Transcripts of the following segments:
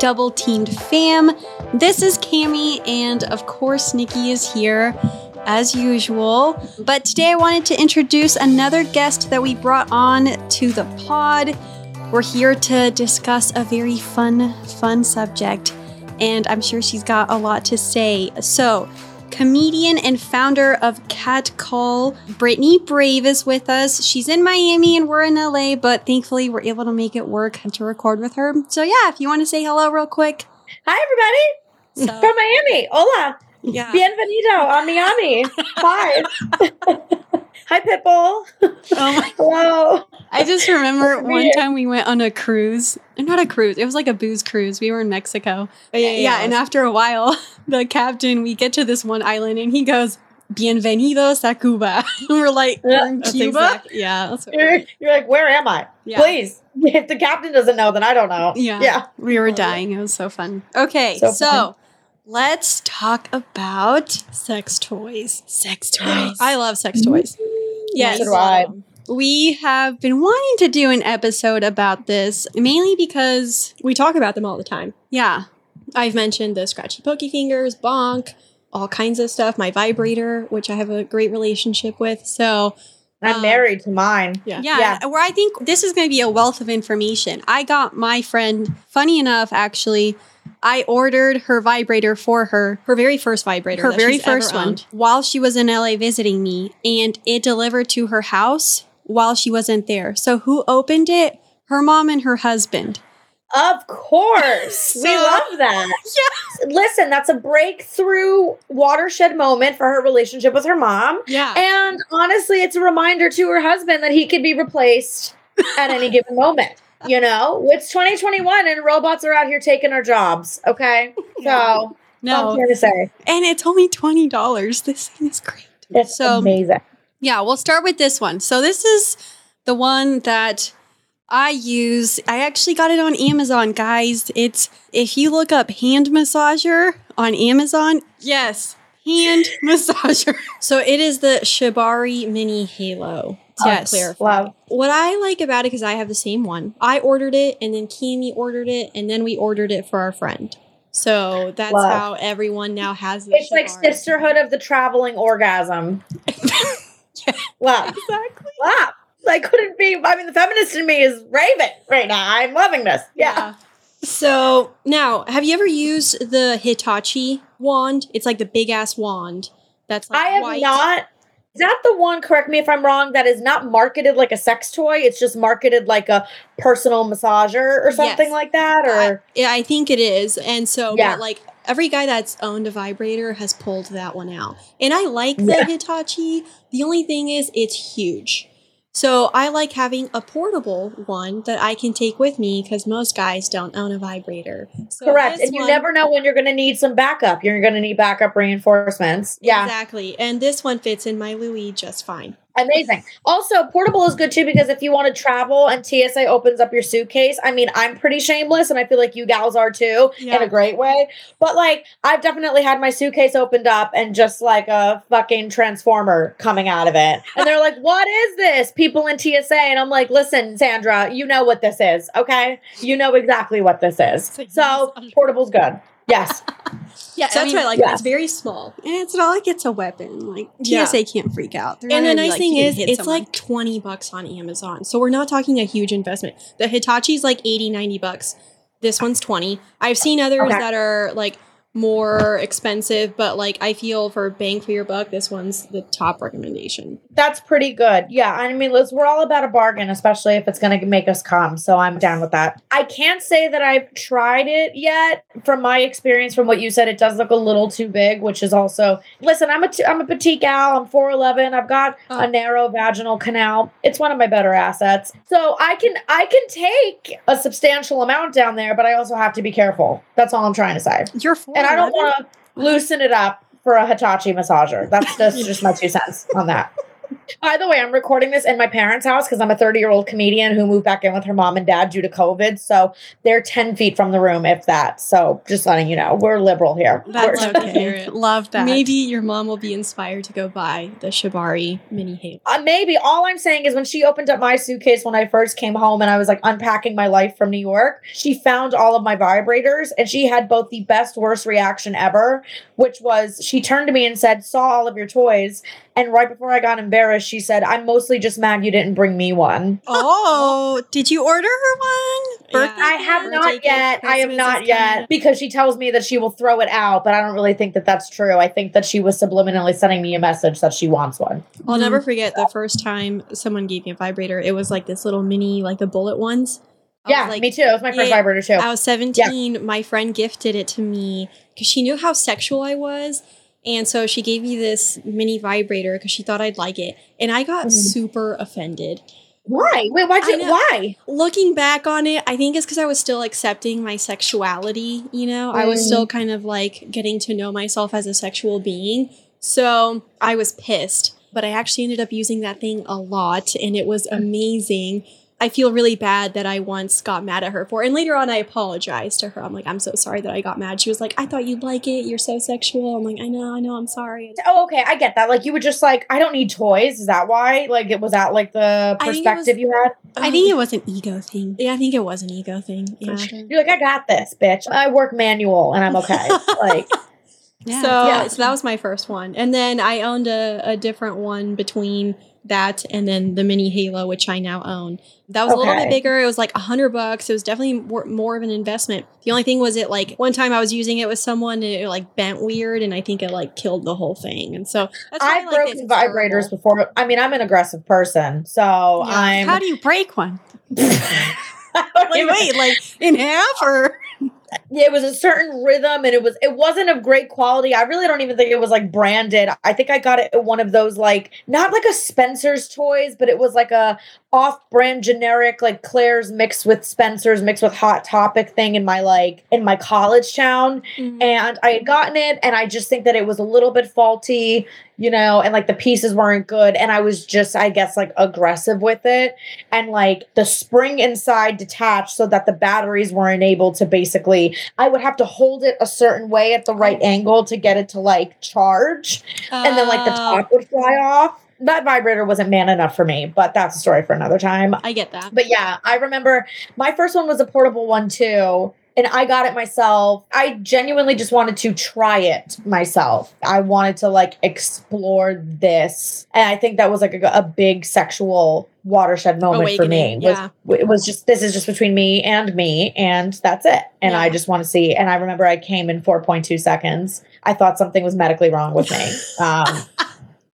Double Teamed Fam. This is Cami, and of course, Nikki is here as usual. But today I wanted to introduce another guest that we brought on to the pod. We're here to discuss a very fun, fun subject, and I'm sure she's got a lot to say. So, comedian and founder of Cat Call, Brittany Brave is with us. She's in Miami and we're in LA, but thankfully we're able to make it work to record with her. So, yeah, if you want to say hello real quick. Hi, everybody. So- From Miami. Hola. Yeah. Bienvenido a Miami. Hi. Hi, Pitbull. Oh my Hello. I just remember one weird. time we went on a cruise. Not a cruise. It was like a booze cruise. We were in Mexico. Oh, yeah, yeah. and after a while, the captain, we get to this one island and he goes, Bienvenidos a Cuba. And we're like, Yeah, we're in Cuba? exact- Yeah. That's You're, you're like, where am I? Yeah. Please. If the captain doesn't know, then I don't know. Yeah. Yeah. We were oh, dying. It was so fun. Okay, so, So fun. let's talk about Sex toys. sex toys. I love sex toys. Yes. So we have been wanting to do an episode about this, mainly because, We talk about them all the time. yeah, I've mentioned the scratchy pokey fingers, bonk, all kinds of stuff. My vibrator, which I have a great relationship with. So I'm Um, married to mine. yeah. Yeah, Yeah. where I think this is going to be a wealth of information. I got my friend, funny enough, actually, I ordered her vibrator for her, Her very first vibrator. her that very she's ever first one, owned. while she was in LA visiting me, and it delivered to her house while she wasn't there. So who opened it? Her mom and her husband. Of course. we love that. Yeah. Listen, that's a breakthrough watershed moment for her relationship with her mom. Yeah. And honestly, it's a reminder to her husband that he could be replaced at any given moment. You know, it's 2021 and robots are out here taking our jobs. Okay. So, No. I'm to say. And it's only $20. This thing is great. It's So- amazing. Yeah, we'll start with this one. So this is the one that I use. I actually got it on Amazon, guys. It's if you look up hand massager on Amazon, yes, hand massager. So it is the Shibari Mini Halo. To Yes. clarify. Love. What I like about it because I have the same one. I ordered it, and then Kimi ordered it, and then we ordered it for our friend. So that's Love. how everyone now has it. It's like Shibari. sisterhood of the traveling orgasm. Wow. Exactly. Wow. I couldn't be. I mean, the feminist in me is raving right now. I'm loving this. Yeah. So now, have you ever used the Hitachi wand? It's like the big ass wand. That's like I have white. not. Is that the one, correct me if I'm wrong, that is not marketed like a sex toy? It's just marketed like a personal massager or something Yes. like that? I, Or yeah, I think it is. And so, Yeah. like every guy that's owned a vibrator has pulled that one out. And I like the Yeah. Hitachi. The only thing is, it's huge. So I like having a portable one that I can take with me because most guys don't own a vibrator. So correct. And you one- never know when you're going to need some backup. You're going to need backup reinforcements. Yeah. Exactly. And this one fits in my Louis just fine. Amazing. Also, portable is good too because if you want to travel and TSA opens up your suitcase, I mean, I'm pretty shameless and I feel like you gals are too in a great way. But like, I've definitely had my suitcase opened up and just like a fucking transformer coming out of it. And they're like, what is this? People in TSA. And I'm like, listen, Sandra, you know what this is. Okay. You know exactly what this is. So, portable's good. Yes. Yeah, I that's mean, what I like. yeah. It's very small. And it's not like it's a weapon. Like Yeah. TSA can't freak out. They're not And the nice like, thing is, it's someone." like 20 bucks on Amazon. So we're not talking a huge investment. The Hitachi's like 80, 90 bucks. This one's 20. I've seen others Okay. that are like more expensive, but like I feel for bang for your buck, this one's the top recommendation. That's pretty good. Yeah. I mean, Liz, we're all about a bargain, especially if it's going to make us come. So I'm down with that. I can't say that I've tried it yet. From my experience, from what you said, it does look a little too big, which is also, listen, I'm a, t- I'm a petite gal. I'm 4'11. I've got Oh. a narrow vaginal canal. It's one of my better assets. So I can, I can take a substantial amount down there, but I also have to be careful. That's all I'm trying to say. you're. And I don't want to loosen it up for a Hitachi massager. That's, that's just my two cents on that. By the way, I'm recording this in my parents' house because I'm a 30 year old comedian who moved back in with her mom and dad due to COVID. So they're 10 feet from the room, if that. So just letting you know, we're liberal here. That's We're- Love to hear okay. Love that. Maybe your mom will be inspired to go buy the Shibari mini halo. Uh, maybe all I'm saying is when she opened up my suitcase when I first came home and I was like unpacking my life from New York, she found all of my vibrators and she had both the best worst reaction ever, which was she turned to me and said, "Saw all of your toys." And right before I got embarrassed, she said, "I'm mostly just mad you didn't bring me one." Oh, did you order her one? Yeah. I have gift? not yet. I have not yet because she tells me that she will throw it out, but I don't really think that that's true. I think that she was subliminally sending me a message that she wants one. I'll Mm. never forget the first time someone gave me a vibrator. It was like this little mini, like the bullet ones. I yeah, like, me too. It was my first yeah, vibrator too. I was 17. My friend gifted it to me because she knew how sexual I was. And so she gave me this mini vibrator because she thought I'd like it. And I got Mhm. super offended. Why? Wait, why'd you? know. Why? Looking back on it, I think it's because I was still accepting my sexuality. You know, I was Mm. still kind of like getting to know myself as a sexual being. So I was pissed, but I actually ended up using that thing a lot and it was amazing. I feel really bad that I once got mad at her for. And later on, I apologized to her. I'm like, I'm so sorry that I got mad. She was like, I thought you'd like it. You're so sexual. I'm like, I know, I know, I'm sorry. Oh, okay, I get that. Like you were just like, I don't need toys. Is that why? Like it was that like the I think it perspective was- you had? I oh. think it was an ego thing. Yeah, I think it was an ego thing. Yeah. You're like, I got this, bitch. I work manual and I'm okay. like, Yeah. So, Yeah. so that was my first one, and then I owned a, a different one between that and then the mini Halo, which I now own. That was a little bit bigger. It was like a hundred bucks. It was definitely more, more of an investment. The only thing was it like one time I was using it with someone and it like bent weird, and I think it like killed the whole thing. And so that's I I've like broken vibrators durable. before. I mean, I'm an aggressive person, so I'm. How do you break one? I Like, wait, like in half or? It was a certain rhythm and it was it wasn't of great quality. I really don't even think it was like branded. I think i got it at one of those like not like a spencer's toys but it was like a off-brand generic like claire's mixed with spencer's mixed with hot topic thing in my like in my college town. Mhm. and I had gotten it, and I just think that it was a little bit faulty, you know, and like the pieces weren't good, and I was just, I guess, like aggressive with it, and like the spring inside detached so that the batteries weren't able to basically, I would have to hold it a certain way at the right angle to get it to like charge, and then like the Oh, top would fly off. That vibrator wasn't man enough for me, but that's a story for another time. I get that. But yeah, I remember my first one was a portable one too. And I got it myself. I genuinely just wanted to try it myself. I wanted to like explore this. And I think that was like a, a big sexual watershed moment for me. Awakening, Was, yeah. It was just, this is just between me and me. And that's it. And I just want to see. And I remember I came in 4.2 seconds. I thought something was medically wrong with me. Um,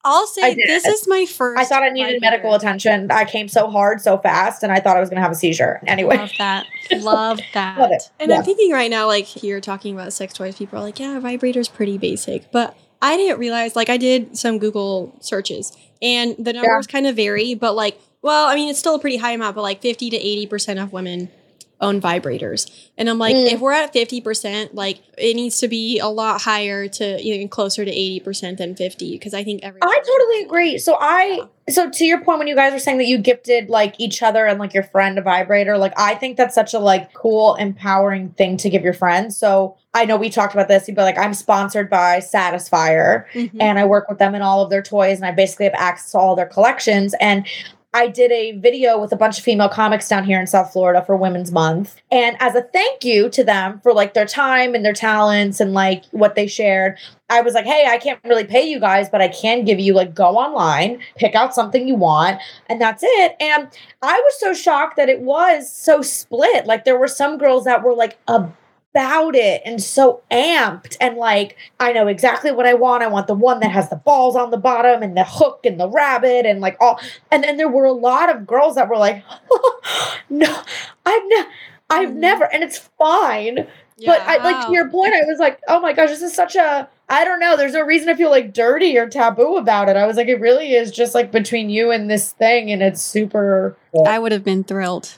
I'll say this is my first. I thought I needed medical attention. I came so hard, so fast, and I thought I was going to have a seizure. Anyway. Love that. Love that. Love it. And Yeah. I'm thinking right now, like here talking about sex toys, people are like, yeah, vibrator's pretty basic. But I didn't realize, like, I did some Google searches and the numbers kind of vary, but like, well, I mean, it's still a pretty high amount, but like 50 to 80% of women own vibrators. And I'm like, Mm. if we're at 50%, like, it needs to be a lot higher to even closer to 80% than 50, because I think every. I totally agree. So I so to your point when you guys were saying that you gifted like each other and like your friend a vibrator, like I think that's such a like cool, empowering thing to give your friends. So I know we talked about this, but like I'm sponsored by Satisfyer Mhm. and I work with them in all of their toys and I basically have access to all their collections. And I did a video with a bunch of female comics down here in South Florida for Women's Month. And as a thank you to them for like their time and their talents and like what they shared, I was like, hey, I can't really pay you guys, but I can give you like go online, pick out something you want, and that's it. And I was so shocked that it was so split. Like there were some girls that were like about it and so amped and like I know exactly what I want. I want the one that has the balls on the bottom and the hook and the rabbit and like all and then there were a lot of girls that were like no I've ne- I've Mhm. never and it's fine. But I like Wow. to your point, I was like, oh my gosh, this is such a I don't know. There's no reason to feel like dirty or taboo about it. I was like, it really is just like between you and this thing, and it's super. I would have been thrilled,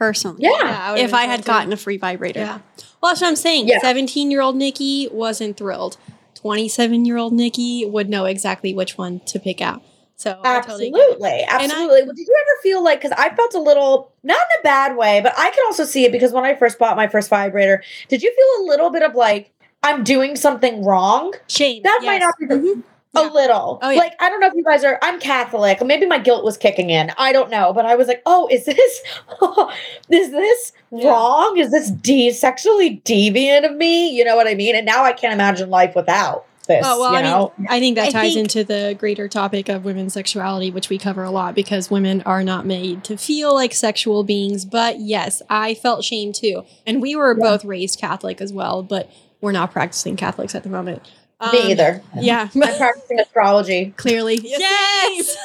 personally. Yeah. would've If I had too. gotten a free vibrator. Yeah. Well, that's what I'm saying. Yeah. 17 year old Nikki wasn't thrilled. 27 year old Nikki would know exactly which one to pick out. So I totally. Absolutely, absolutely. Well, did you ever feel like because I felt a little not in a bad way, but I can also see it because when I first bought my first vibrator, did you feel a little bit of like I'm doing something wrong? shame. That might not be the Mhm. A Yeah. little. Oh, yeah. Like I don't know if you guys are. I'm Catholic. Maybe my guilt was kicking in. I don't know, but I was like, oh, is this is this Yeah. wrong? Is this de- sexually deviant of me? You know what I mean? And now I can't imagine life without this. Oh well, you I know? mean, I think that I ties think- into the greater topic of women's sexuality, which we cover a lot because women are not made to feel like sexual beings. But yes, I felt shame too, and we were Yeah. both raised Catholic as well, but we're not practicing Catholics at the moment. Um, me either. Yeah, I'm practicing astrology. clearly. Yes.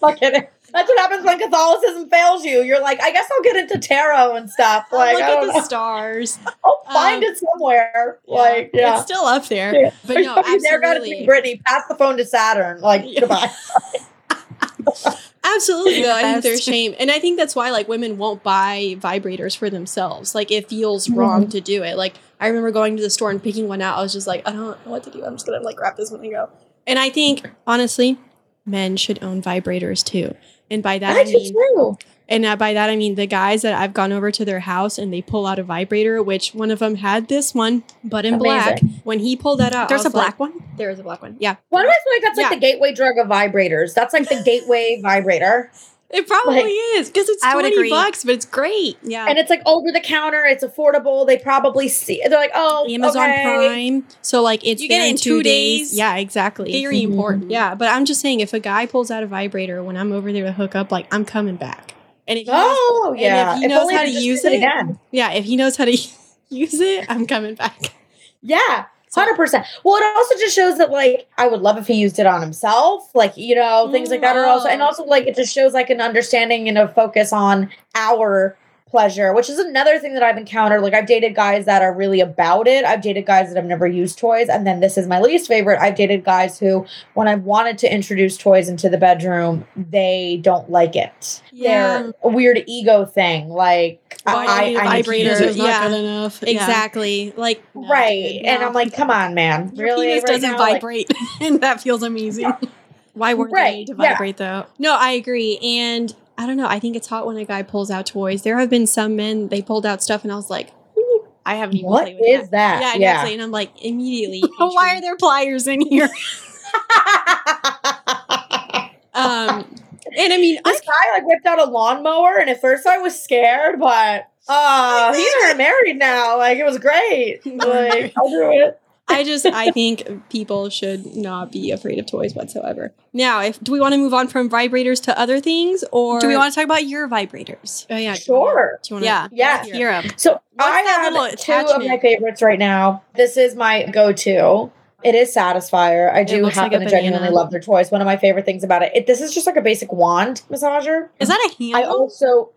Fucking. That's what happens when Catholicism fails you. You're like, I guess I'll get into tarot and stuff. Like, Look I at don't the know. stars. I'll find Um, it somewhere. Like, yeah. it's still up there. Yeah. But no, you never got to absolutely. see Brittany. Pass the phone to Saturn. Like, Yeah. goodbye. Absolutely, though. I think there's shame, and I think that's why like women won't buy vibrators for themselves. Like it feels Mhm. wrong to do it. Like I remember going to the store and picking one out. I was just like, I don't know what to do. I'm just gonna like grab this one and go. And I think honestly, men should own vibrators too. And by that I, I mean, too. And uh, by that I mean the guys that I've gone over to their house and they pull out a vibrator, which one of them had this one, but in black. When he pulled that out, There's a was like- black one. There is a black one. Yeah, Why do I feel like that's like the gateway drug of vibrators? That's like the gateway vibrator. it probably Like- is because it's I twenty bucks, but it's great. Yeah. And it's like over the counter. It's affordable. They probably see. They're like, oh, Amazon okay. Prime. So like it's You get it in two days. Yeah, exactly. Very Mhm. important. Yeah, but I'm just saying if a guy pulls out a vibrator when I'm over there to hook up, like I'm coming back. And if he knows, Oh and yeah. if he knows how to use it, again. yeah, if he knows how to use it, I'm coming back. Yeah. Hundred percent. Well, it also just shows that like I would love if he used it on himself, like you know things like that. Are also and Oh. also like it just shows like an understanding and a focus on our pleasure, which is another thing that I've encountered. Like I've dated guys that are really about it. I've dated guys that have never used toys, and then this is my least favorite. I've dated guys who, when I've wanted to introduce toys into the bedroom, they don't like it. Yeah. They're a weird ego thing. Like Why I, I, I need to vibrator? is not Yeah. good enough. Yeah. Exactly. Like no, right. dude, And. I'm like, come on, man. Your really? penis Right doesn't now? Like, vibrate, and that feels amazing. why weren't Right, they made to yeah. vibrate though? No, I agree. And I don't know. I think it's hot when a guy pulls out toys. There have been some men they pulled out stuff, and I was like, "Ooh, I haven't even what played with is that. that? Yeah, exactly. And I'm like, immediately. Why are there pliers in here? Um, and I mean, I this guy like whipped out a lawnmower, and at first I was scared, but uh, he's married now. Like it was great. Like I'll do it. I just I think people should not be afraid of toys whatsoever. Now, if do we want to move on from vibrators to other things, or Do we want to talk about your vibrators? Oh yeah, Sure. Do you want Yeah. Yeah. Hear 'em. So What's I that have little two of my favorites right now. This is my go-to. It is Satisfyer. I do looks like happen a to genuinely love their toys. One of my favorite things about it. it this is just like a basic wand massager. Is that a handle? I also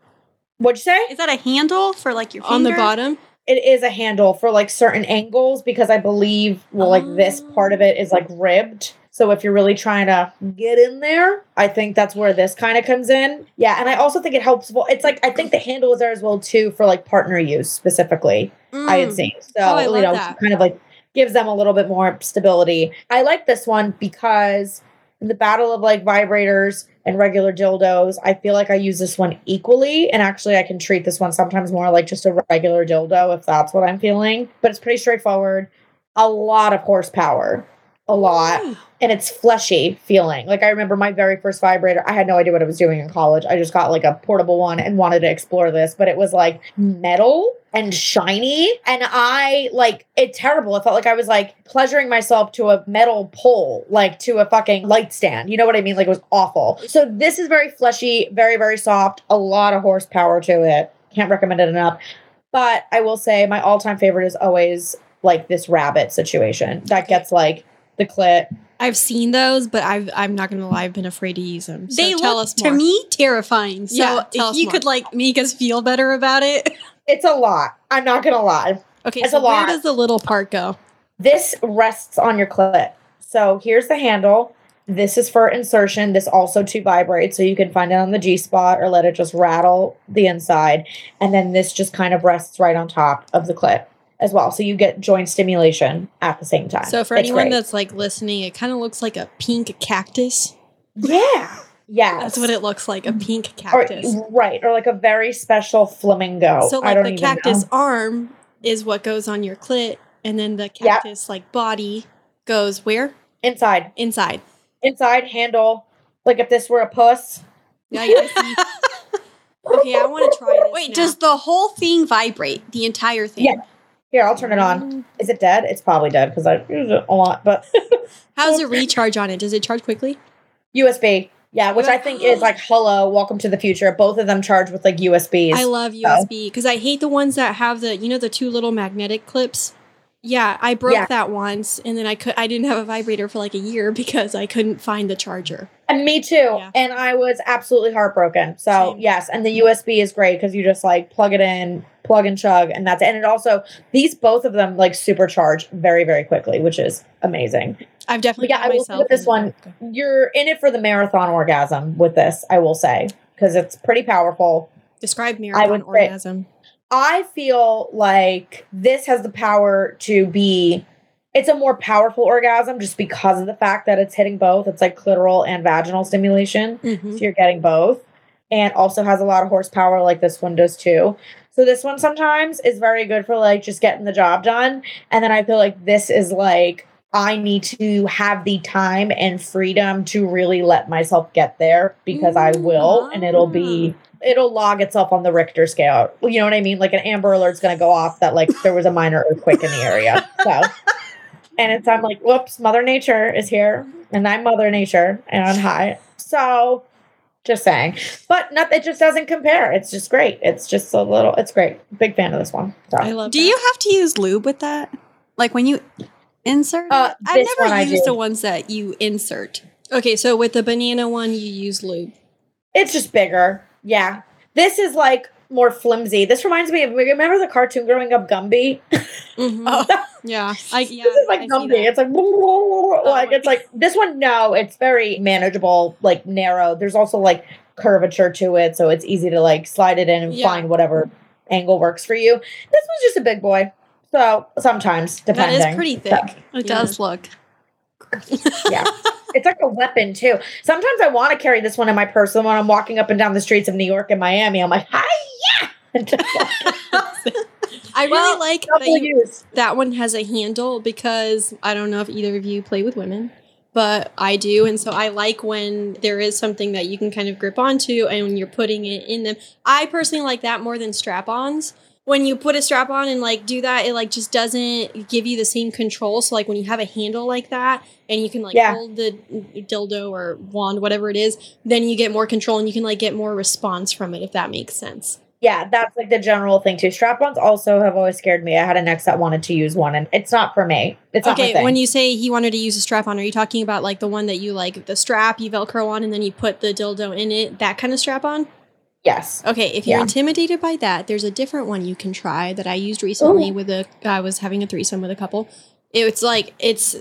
what'd you say? Is that a handle for like your on the bottom? It is a handle for like certain angles because I believe well like this part of it is like ribbed. So if you're really trying to get in there, I think that's where this kind of comes in. Yeah, and I also think it helps. Well, it's like I think the handle is there as well too for like partner use specifically. I had Mm. seen so Oh, you know that. kind of like gives them a little bit more stability. I like this one because the battle of like vibrators and regular dildos, I feel like I use this one equally. And actually, I can treat this one sometimes more like just a regular dildo if that's what I'm feeling. But it's pretty straightforward. A lot of horsepower, a lot. And it's fleshy feeling. Like I remember my very first vibrator, I had no idea what I was doing in college. I just got like a portable one and wanted to explore this, but it was like metal and shiny. And I like it terrible. It felt like I was like pleasuring myself to a metal pole, like to a fucking light stand. You know what I mean? Like it was awful. So this is very fleshy, very, very soft, a lot of horsepower to it. Can't recommend it enough. But I will say my all time favorite is always like this rabbit situation that gets like the clit. I've seen those, but I've I'm not gonna lie, I've been afraid to use them. So they tell look us to me terrifying. So Yeah, tell if us you more. could like make us feel better about it. It's a lot. I'm not gonna lie. Okay, It's so a where lot. does the little part go? This rests on your clit. So here's the handle. This is for insertion. This also to vibrate, so you can find it on the G spot or let it just rattle the inside. And then this just kind of rests right on top of the clit. As well. So you get joint stimulation at the same time. So for It's anyone great. that's like listening, it kind of looks like a pink cactus. yeah, yeah, That's what it looks like, a pink or, cactus. right, or like a very special flamingo. so I like don't the even cactus know. arm is what goes on your clit, and then the Yep. cactus like body goes where? inside, Inside. inside handle. Like if this were a puss, Yeah, yeah, I okay, I want to try this. Wait, now. does the whole thing vibrate? The entire thing? Yeah. Here I'll turn it on. Mm. Is it dead? It's probably dead because I use it a lot. But how's the recharge on it? Does it charge quickly? USB, yeah, which I think is oh. like hello, welcome to the future. Both of them charge with like USBs. I love USB because I hate the ones that have the you know the two little magnetic clips. Yeah, I broke Yeah. that once, and then I could I didn't have a vibrator for like a year because I couldn't find the charger. And me too. Yeah. And I was absolutely heartbroken. So Same. yes, and the USB is great because you just like plug it in, plug and chug, and that's it. And it also these both of them like supercharge very very quickly, which is amazing. I've definitely But yeah, got I will say myself with this one-. You're in it for the marathon orgasm with this, I will say, because it's pretty powerful. Describe marathon would say- orgasm. I feel like this has the power to be it's a more powerful orgasm just because of the fact that it's hitting both. It's like clitoral and vaginal stimulation. Mhm. So you're getting both. And also has a lot of horsepower like this one does too. So this one sometimes is very good for like just getting the job done. And then I feel like this is like I need to have the time and freedom to really let myself get there because I will and it'll be it'll log itself on the Richter scale. You know what I mean? Like an Amber Alert's gonna go off that like there was a minor earthquake in the area. So and it's I'm like, whoops, Mother Nature is here, and I'm Mother Nature and I'm high. So just saying. But not it just doesn't compare. It's just great. It's just a little it's great. Big fan of this one. So I love. Do that. you have to use lube with that? Like when you insert? Uh. I've this one never I used the ones that you insert. Okay, so with the banana one, you use lube. it's just bigger. Yeah. This is like more flimsy. This reminds me of remember the cartoon growing up Gumby? Mhm. Oh. Yeah, I yeah. this is like I Gumby. It's like like my it's like this one. No, it's very manageable, like narrow. There's also like curvature to it, so it's easy to like slide it in and Yeah. find whatever angle works for you. This one's just a big boy, so sometimes that depending. is pretty thick. It Yeah. does look. yeah. It's like a weapon too. Sometimes I want to carry this one in my purse. And when I'm walking up and down the streets of New York and Miami, I'm like, hi, yeah. I really Well, like that you that one has a handle because I don't know if either of you play with women, but I do. And so I like when there is something that you can kind of grip onto and when you're putting it in them. I personally like that more than strap ons. When you put a strap on and like do that, it like just doesn't give you the same control. So like when you have a handle like that and you can like Yeah. hold the dildo or wand, whatever it is, then you get more control and you can like get more response from it if that makes sense. Yeah, that's like the general thing too. Strap ons also have always scared me. I had an ex that wanted to use one, and it's not for me. It's not okay, thing. when you say he wanted to use a strap on, are you talking about like the one that you like the strap you velcro on and then you put the dildo in it, that kind of strap on? Yes. Okay, if you're Yeah. intimidated by that, there's a different one you can try that I used recently Ooh. with a I was having a threesome with a couple. It's like it's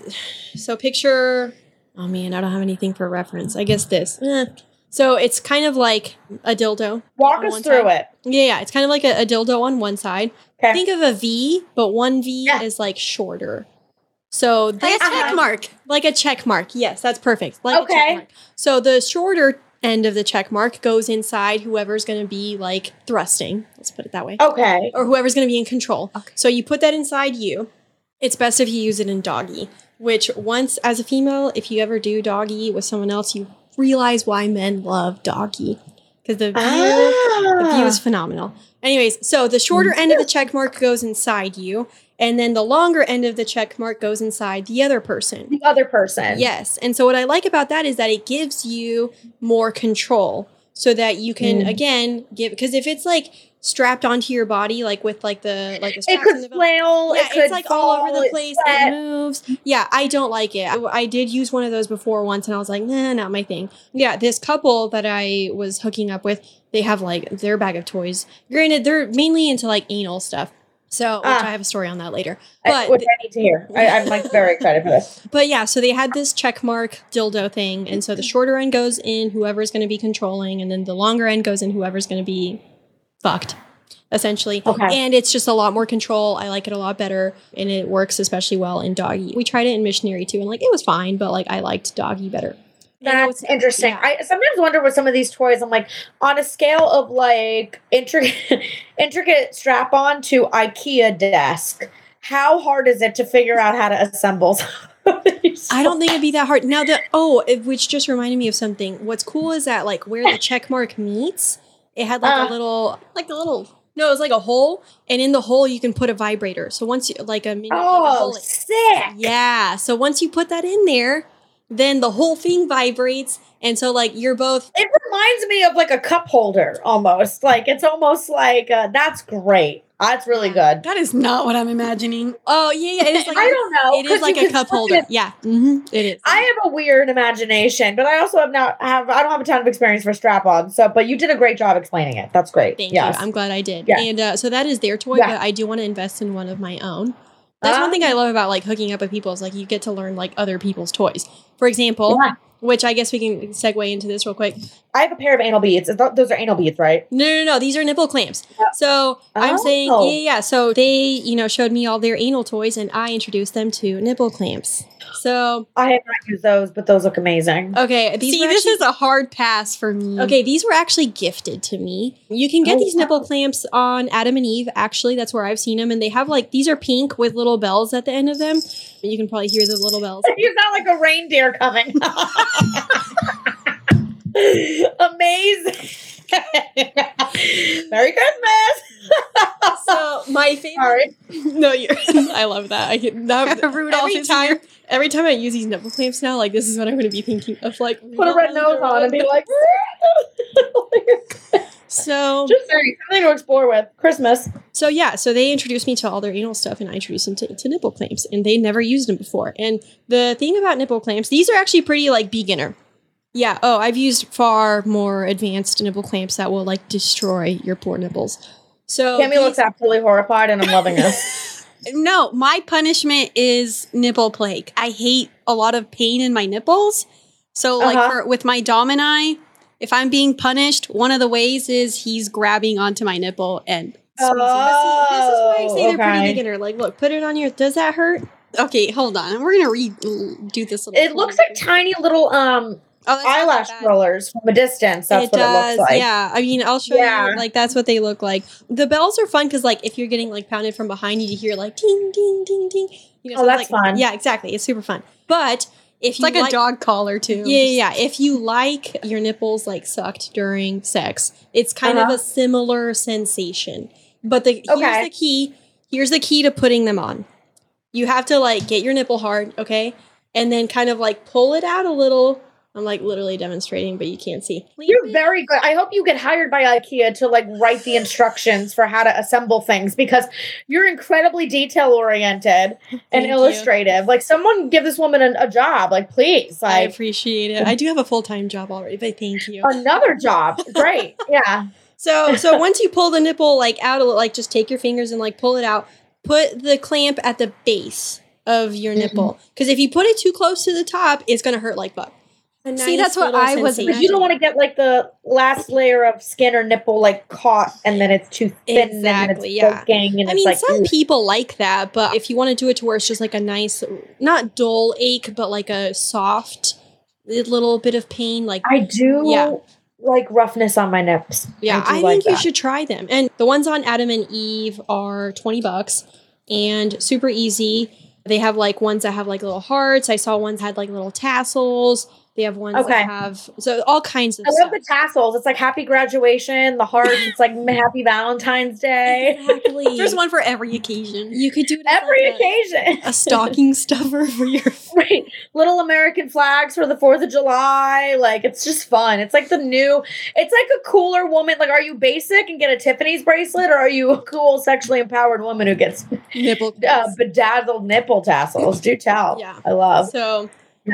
so picture oh man, I don't have anything for reference. I guess this. Eh. So it's kind of like a dildo. Walk on us through side. it. Yeah, yeah, it's kind of like a, a dildo on one side. Okay. Think of a V, but one V Yeah. is like shorter. So this Uh-huh. check mark. like a check mark. Yes, that's perfect. Like Okay. check mark. So the shorter end of the check mark goes inside whoever's going to be like thrusting. Let's put it that way. okay. Or whoever's going to be in control. Okay. So you put that inside you. It's best if you use it in doggy, which once as a female, if you ever do doggy with someone else, you realize why men love doggy. Because the view the view Ah. is phenomenal. Anyways, so the shorter end of the check mark goes inside you, and then the longer end of the check mark goes inside the other person. the other person. Yes. And so what I like about that is that it gives you more control so that you can Mm. again give because if it's like strapped onto your body like with like the like the It could the flail. yeah, it it's like all over the place. wet. It moves. Yeah, I don't like it. I, I did use one of those before once, and I was like, nah, not my thing. Yeah, this couple that I was hooking up with, they have like their bag of toys. Granted, they're mainly into like anal stuff. So, which Ah. I have a story on that later. But which I need to hear. I, I'm like very excited for this. but yeah, so they had this check mark dildo thing, and so the shorter end goes in whoever's going to be controlling, and then the longer end goes in whoever's going to be fucked. essentially. Okay. And it's just a lot more control. I like it a lot better, and it works especially well in doggy. We tried it in missionary too, and like it was fine, but like I liked doggy better. That's it's- interesting. yeah. I sometimes wonder with some of these toys. I'm like, on a scale of like intricate, intricate strap on to IKEA desk, how hard is it to figure out how to assemble? some of these I don't think it'd be that hard. Now the oh, it, which just reminded me of something. What's cool is that like where the check mark meets, it had like Uh. a little like a little no, it was like a hole, and in the hole you can put a vibrator. So once you like a mini like a Oh, sick! yeah. So once you put that in there, then the whole thing vibrates, and so like you're both It reminds me of like a cup holder almost. Like it's almost like uh, that's great. That's really good. That is not what I'm imagining. oh yeah yeah it like I don't know. It is like a cup holder. fucking- Yeah, hmm it is. I have a weird imagination, but I also have not have I don't have a ton of experience for strap-on. So, but you did a great job explaining it. That's great. Thank yes. you. I'm glad I did. Yeah. And uh, so that is their toy, Yeah. but I do want to invest in one of my own. That's one Ah. thing I love about like hooking up with people is like you get to learn like other people's toys. For example, Yeah. which I guess we can segue into this real quick. I have a pair of anal beads. Those are anal beads, right? No, no, no. These are nipple clamps. Yeah. So I'm saying, Oh. yeah, yeah, yeah. So they, you know, showed me all their anal toys, and I introduced them to nipple clamps. So I have not used those, but those look amazing. okay, these See, were this is a hard pass for me. Okay, these were actually gifted to me. You can get Oh, these nipple clamps on Adam and Eve. Actually, that's where I've seen them, and they have like these are pink with little bells at the end of them. You can probably hear the little bells. You sound like a reindeer coming. Amazing. Merry Christmas. So my favorite. Sorry. No, you're. I love that. I can that, Rudolph every time. here. Every time I use these nipple clamps now, like this is what I'm going to be thinking of. Like Put a red nose on and be like, so. just saying, something to explore with. Christmas. So yeah, so they introduced me to all their anal stuff, and I introduced them to, to nipple clamps, and they never used them before. And the thing about nipple clamps, these are actually pretty like beginner. Yeah. Oh, I've used far more advanced nipple clamps that will like destroy your poor nipples. So Cami looks absolutely horrified, and I'm loving this. No, my punishment is nipple plague. I hate a lot of pain in my nipples. So, like Uh-huh. for with my domini, if I'm being punished, one of the ways is he's grabbing onto my nipple and. Oh. This is why I say they're pretty beginner. Like, look, put it on your. Does that hurt? Okay, hold on. We're gonna re do this. Little It looks like tiny little um Oh, that's not that eyelash bad. rollers from a distance. That's it what does, it looks like. yeah. I mean, I'll show Yeah. you. Like that's what they look like. The bells are fun because, like, if you're getting like pounded from behind you, you hear like ding, ding, ding, ding. You know, Oh, so that's like- fun. Yeah, exactly. It's super fun. But if It's you like, a dog collar too. yeah, yeah, yeah. If you like your nipples like sucked during sex, it's kind of Uh-huh. a similar sensation. But the Okay. here's the key. Here's the key to putting them on. You have to like get your nipple hard, okay, and then kind of like pull it out a little. I'm like literally demonstrating, but you can't see. You're very good. I hope you get hired by IKEA to like write the instructions for how to assemble things because you're incredibly detail oriented and you. illustrative. Like someone give this woman a, a job, like please, I appreciate it. I do have a full time job already, but thank you. another job. Great. Yeah. So so once you pull the nipple like out of like just take your fingers and like pull it out. Put the clamp at the base of your Mm-hmm. nipple because if you put it too close to the top, it's gonna hurt like fuck. A See, that's what I was. But you don't want to get like the last layer of skin or nipple like caught and then it's too thin and then Exactly, it's yeah. and I it's mean, like some ooh. people like that, but if you want to do it to where it's just like a nice, not dull ache, but like a soft little bit of pain, like I do Yeah. like roughness on my nips. Yeah, I, I, do like think you should try them. And the ones on Adam and Eve are 20 bucks and super easy. They have like ones that have like little hearts. I saw ones had like little tassels. They have ones Okay. that have so all kinds of I stuff. love the tassels. It's like happy graduation. The heart. it's like happy Valentine's Day. Exactly. There's one for every occasion. you could do it Every like occasion. a stocking stuffer for your right. Little American flags for the Fourth of July. Like it's just fun. It's like the new. It's like a cooler woman. Like, are you basic and get a Tiffany's bracelet, or are you a cool, sexually empowered woman who gets nipple. uh, bedazzled nipple tassels? Do tell. Yeah. I love. So,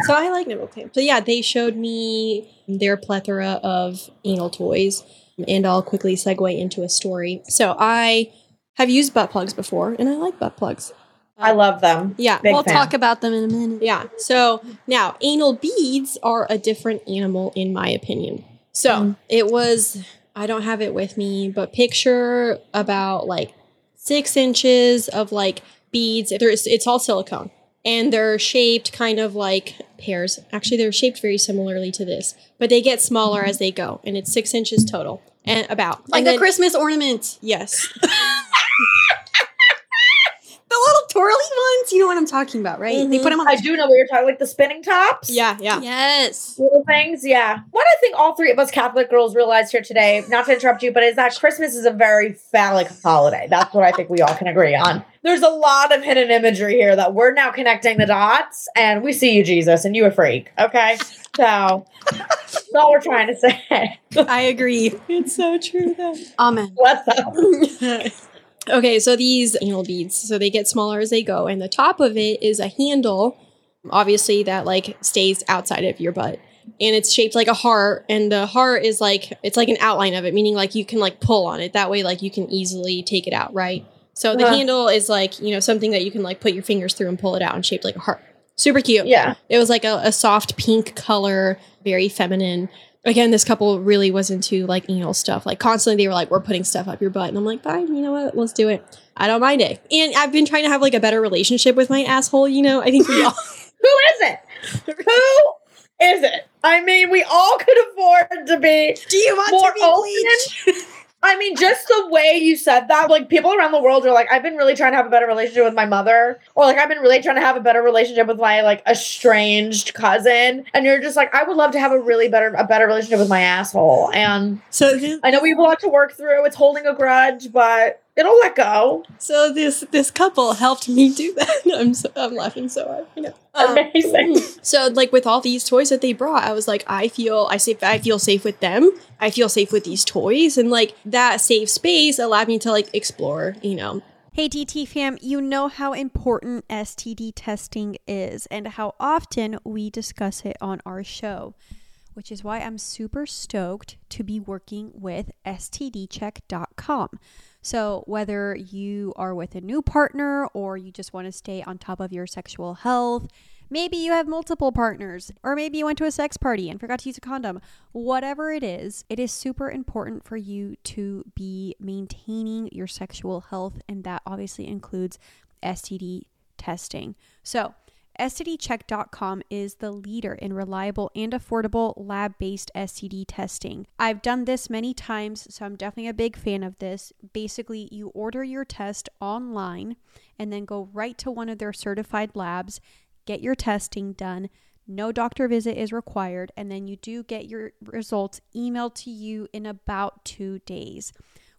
so I like nipple clamps. So yeah, they showed me their plethora of anal toys, and I'll quickly segue into a story. So I have used butt plugs before, and I like butt plugs. I love them. Yeah. Big we'll fan. talk about them in a minute. Yeah. So now anal beads are a different animal in my opinion. So Mm. it was I don't have it with me, but picture about like six inches of like beads. There's it's all silicone. And they're shaped kind of like pears. Actually, they're shaped very similarly to this, but they get smaller as they go, and it's six inches total. And about Like and the then- Christmas ornament. Yes. The little twirly ones. You know what I'm talking about, right? They Mhm. put them on I do know what you're talking like the spinning tops. Yeah, yeah. Yes. Little things, yeah. What I think all three of us Catholic girls realized here today, not to interrupt you, but is that Christmas is a very phallic holiday. That's what I think we all can agree on. There's a lot of hidden imagery here that we're now connecting the dots, and we see you, Jesus, and you a freak. Okay, so that's all we're trying to say. I agree. It's so true though. Amen. What's up? okay, so these anal beads, so they get smaller as they go, and the top of it is a handle, obviously that like stays outside of your butt. And it's shaped like a heart, and the heart is like it's like an outline of it, meaning like you can like pull on it. That way, like you can easily take it out, right? So the Uh-huh. handle is like, you know, something that you can like put your fingers through and pull it out and shaped like a heart. Super cute. Yeah. It was like a, a soft pink color, very feminine. Again, this couple really was into like anal stuff. Like constantly they were like, we're putting stuff up your butt. And I'm like, fine, you know what? Let's do it. I don't mind it. And I've been trying to have like a better relationship with my asshole, you know? I think we all Who is it? Who is it? I mean, we all could afford to be Do you want to be open. bleached? I mean, just the way you said that, like people around the world are like, I've been really trying to have a better relationship with my mother, or like I've been really trying to have a better relationship with my like estranged cousin, and you're just like, I would love to have a really better a better relationship with my asshole, and So I know we have a lot to work through. It's holding a grudge, but it'll let go. so this this couple helped me do that. I'm so, I'm laughing so hard. I know. Um, Amazing. So like with all these toys that they brought, I was like, I feel I safe I feel safe with them. I feel safe with these toys. And like that safe space allowed me to like explore, you know. Hey TT fam, you know how important STD testing is and how often we discuss it on our show, which is why I'm super stoked to be working with STDcheck.com. So, whether you are with a new partner or you just want to stay on top of your sexual health, maybe you have multiple partners, or maybe you went to a sex party and forgot to use a condom. Whatever it is, it is super important for you to be maintaining your sexual health, and that obviously includes STD testing. So, STDcheck.com is the leader in reliable and affordable lab based STD testing. I've done this many times, so I'm definitely a big fan of this. Basically, you order your test online and then go right to one of their certified labs, get your testing done. No doctor visit is required, and then you do get your results emailed to you in about two days.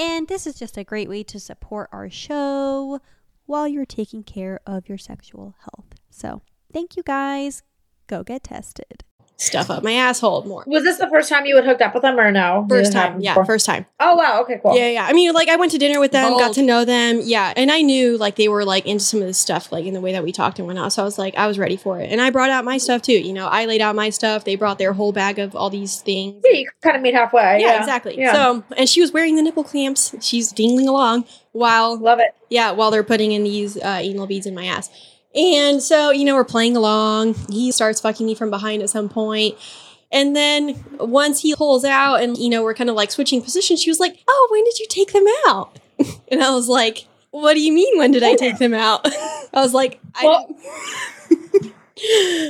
And this is just a great way to support our show while you're taking care of your sexual health. So, thank you guys. Go get tested. Stuff up my asshole more. Was this the first time you had hooked up with them or no? First time. Yeah, before? first time. Oh wow. Okay. Cool. Yeah, yeah. I mean, like I went to dinner with them, got to know them. Yeah. And I knew like they were like into some of this stuff, like in the way that we talked and whatnot. So I was like, I was ready for it. And I brought out my stuff too. You know, I laid out my stuff. They brought their whole bag of all these things. Yeah, you kind of meet halfway. Yeah, Yeah, exactly. Yeah. So, and she was wearing the nipple clamps. She's dingling along while love it. yeah, while they're putting in these uh, anal beads in my ass. And so, you know, we're playing along. He starts fucking me from behind at some point. And then once he pulls out and, you know, we're kind of like switching positions, she was like, Oh, when did you take them out? And I was like, What do you mean, when did I take them out? I was like, I, Well-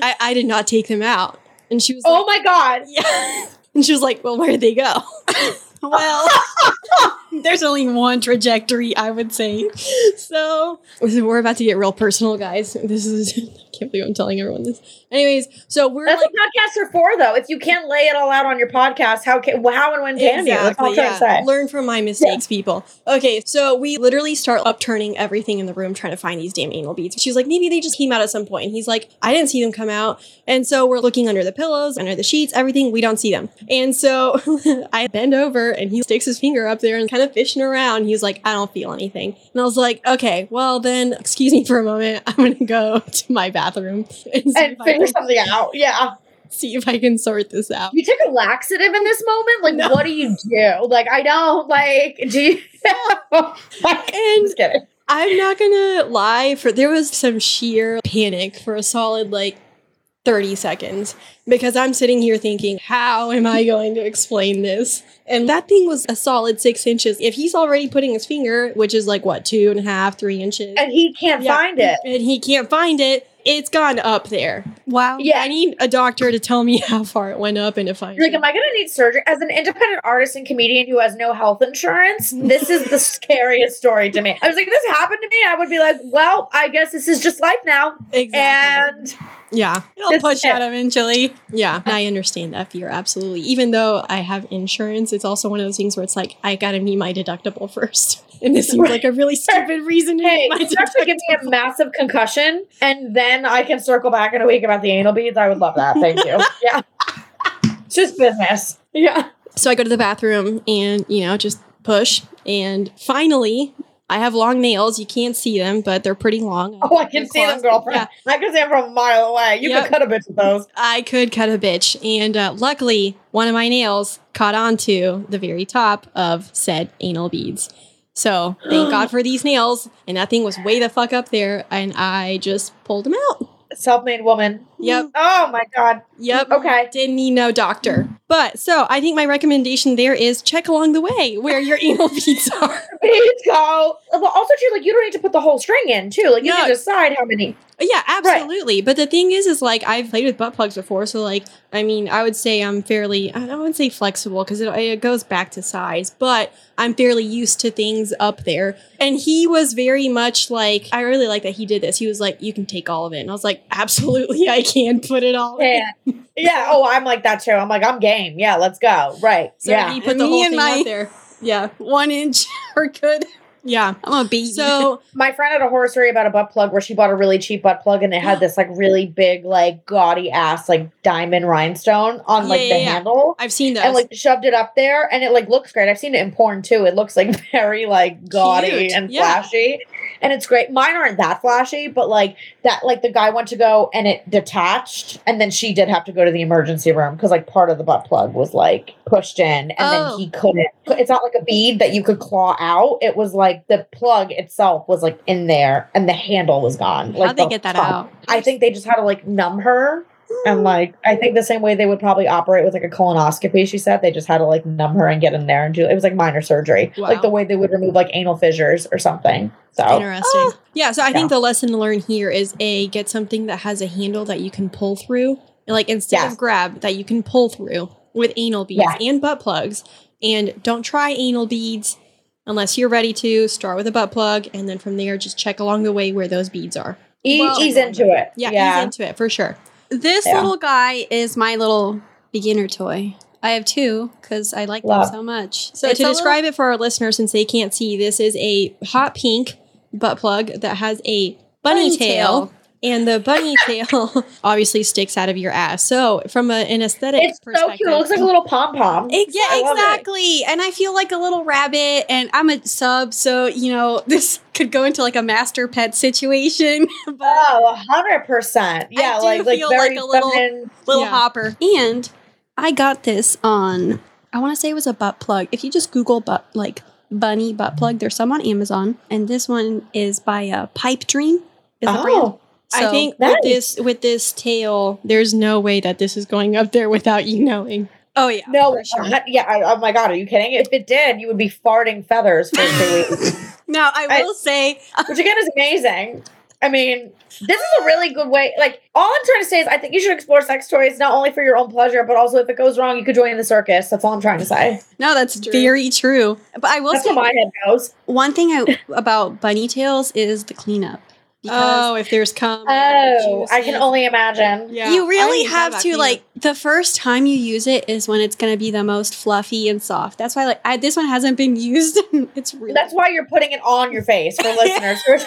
I, I did not take them out. And she was like Oh like, my god. Yeah. And she was like, Well, where did they go? Well, there's only one trajectory, I would say. so we're about to get real personal, guys. This is I can't believe I'm telling everyone this. Anyways, so we're That's like what podcasts are for, though. If you can't lay it all out on your podcast, how can how and when can you? That's say. Learn from my mistakes, people. Okay, so we literally start upturning everything in the room trying to find these damn anal beads. She's like, maybe they just came out at some point. And he's like, I didn't see them come out. And so we're looking under the pillows, under the sheets, everything. We don't see them. And so I bend over and he sticks his finger up there and kind of fishing around. He's like, I don't feel anything. And I was like, okay, well then, excuse me for a moment. I'm gonna go to my bathroom and And figure something out. Yeah. see if I can sort this out. You take a laxative in this moment? Like, No. what do you do? Like, I don't, like, do you. And Just kidding. I'm not gonna lie, for there was some sheer panic for a solid like 30 seconds because I'm sitting here thinking, how am I going to explain this? And that thing was a solid six inches. If he's already putting his finger, which is like what, two and a half, three inches, And he can't Yeah. find it. and he can't find it, it's gone up there. Wow. Yeah. I need a doctor to tell me how far it went up and if I You're like, am I going to need surgery? As an independent artist and comedian who has no health insurance, this is the scariest story to me. I was like, if this happened to me, I would be like, well, I guess this is just life now. exactly. And yeah. It'll This push it. out eventually. Yeah, I understand that fear absolutely. Even though I have insurance, it's also one of those things where it's like I gotta meet my deductible first, and this seems like a really stupid reason to hey, meet my actually give me a massive concussion, and then I can circle back in a week about the anal beads. I would love that. Thank you. yeah. It's just business. Yeah. So I go to the bathroom and you know just push, and finally I have long nails. You can't see them, but they're pretty long. Oh, I can see them, girlfriend. I can see them from a mile away. You Yep. can cut a bitch with those. I could cut a bitch, and uh, luckily one of my nails caught onto the very top of said anal beads. So thank God for these nails, and that thing was way the fuck up there, and I just pulled them out. Self-made woman. Yep. Oh my god. Yep. Okay. Didn't need no doctor. But so I think my recommendation there is check along the way where your anal beads are. Beads go. Well, also too, like you don't need to put the whole string in too. Like you No. can decide how many. Yeah, absolutely. But the thing is, is like I've played with butt plugs before, so like I mean, I would say I'm fairly I wouldn't say flexible because it, it goes back to size, but I'm fairly used to things up there. And he was very much like I really like that he did this. He was like, "You can take all of it," and I was like, "Absolutely, I can put it all." in." Yeah. yeah. Oh, I'm like that too. I'm like, I'm game. Yeah, let's go. Right. So yeah. he put the me whole and thing my- out there. Yeah, One inch are good. Yeah. I'm gonna beat you. So My friend had a horror story about a butt plug where she bought a really cheap butt plug and it had this like really big, like gaudy ass, like diamond rhinestone on like Yeah, the yeah, yeah. handle. I've seen that. And like shoved it up there and it like looks great. I've seen it in porn too. It looks like very like gaudy Cute. and Yeah. flashy. And it's great. Mine aren't that flashy, but like that like the guy went to go and it detached and then she did have to go to the emergency room because like part of the butt plug was like pushed in and Oh. then he couldn't it's not like a bead that you could claw out. It was like the plug itself was like in there and the handle was gone. Like How'd they the get that top. out? I think they just had to like numb her and like I think the same way they would probably operate with like a colonoscopy, she said they just had to like numb her and get in there and do it was like minor surgery. Wow. Like the way they would remove like anal fissures or something. So Interesting. Oh. yeah, so I Yeah. think the lesson to learn here is a get something that has a handle that you can pull through. Like instead Yes. of grab that you can pull through with anal beads Yeah. and butt plugs. And don't try anal beads unless you're ready to. Start with a butt plug and then from there just check along the way where those beads are. e- Well- ease into it. Yeah, yeah. ease into it for sure. This Yeah. little guy is my little beginner toy. I have two because I like Love. them so much. So It's to a describe it for our listeners, since they can't see, this is a hot pink butt plug that has a bunny, Bunny tail, tail. And the bunny tail obviously sticks out of your ass. So from a, an aesthetic It's so cute. It looks like a little pom pom. Ex- yeah, exactly. And I feel like a little rabbit, and I'm a sub, so you know this could go into like a master pet situation. but Oh, hundred percent. Yeah, like like feel very like a little- feminine. little Yeah. hopper. And I got this on I want to say it was a butt plug. If you just Google butt like bunny butt plug, there's some on Amazon, and this one is by uh, Pipedream. Is the brand. Oh, I think nice. with this with this tail, there's no way that this is going up there without you knowing. Oh yeah, no, for sure. uh, yeah. I, oh my god, are you kidding? If it did, you would be farting feathers for three weeks, Now I I- will say which again is amazing. I mean, this is a really good way. Like, all I'm trying to say is, I think you should explore sex toys not only for your own pleasure, but also if it goes wrong, you could join the circus. That's all I'm trying to say. No, that's True. very true. But I will That's say my head goes. one thing I, about bunny tails is the cleanup. Oh, if there's cum. Oh, I can juices. only imagine. Yeah, you really have to like the first time you use it is when it's going to be the most fluffy and soft. That's why like I, this one hasn't been used. it's really That's why you're putting it on your face for listeners.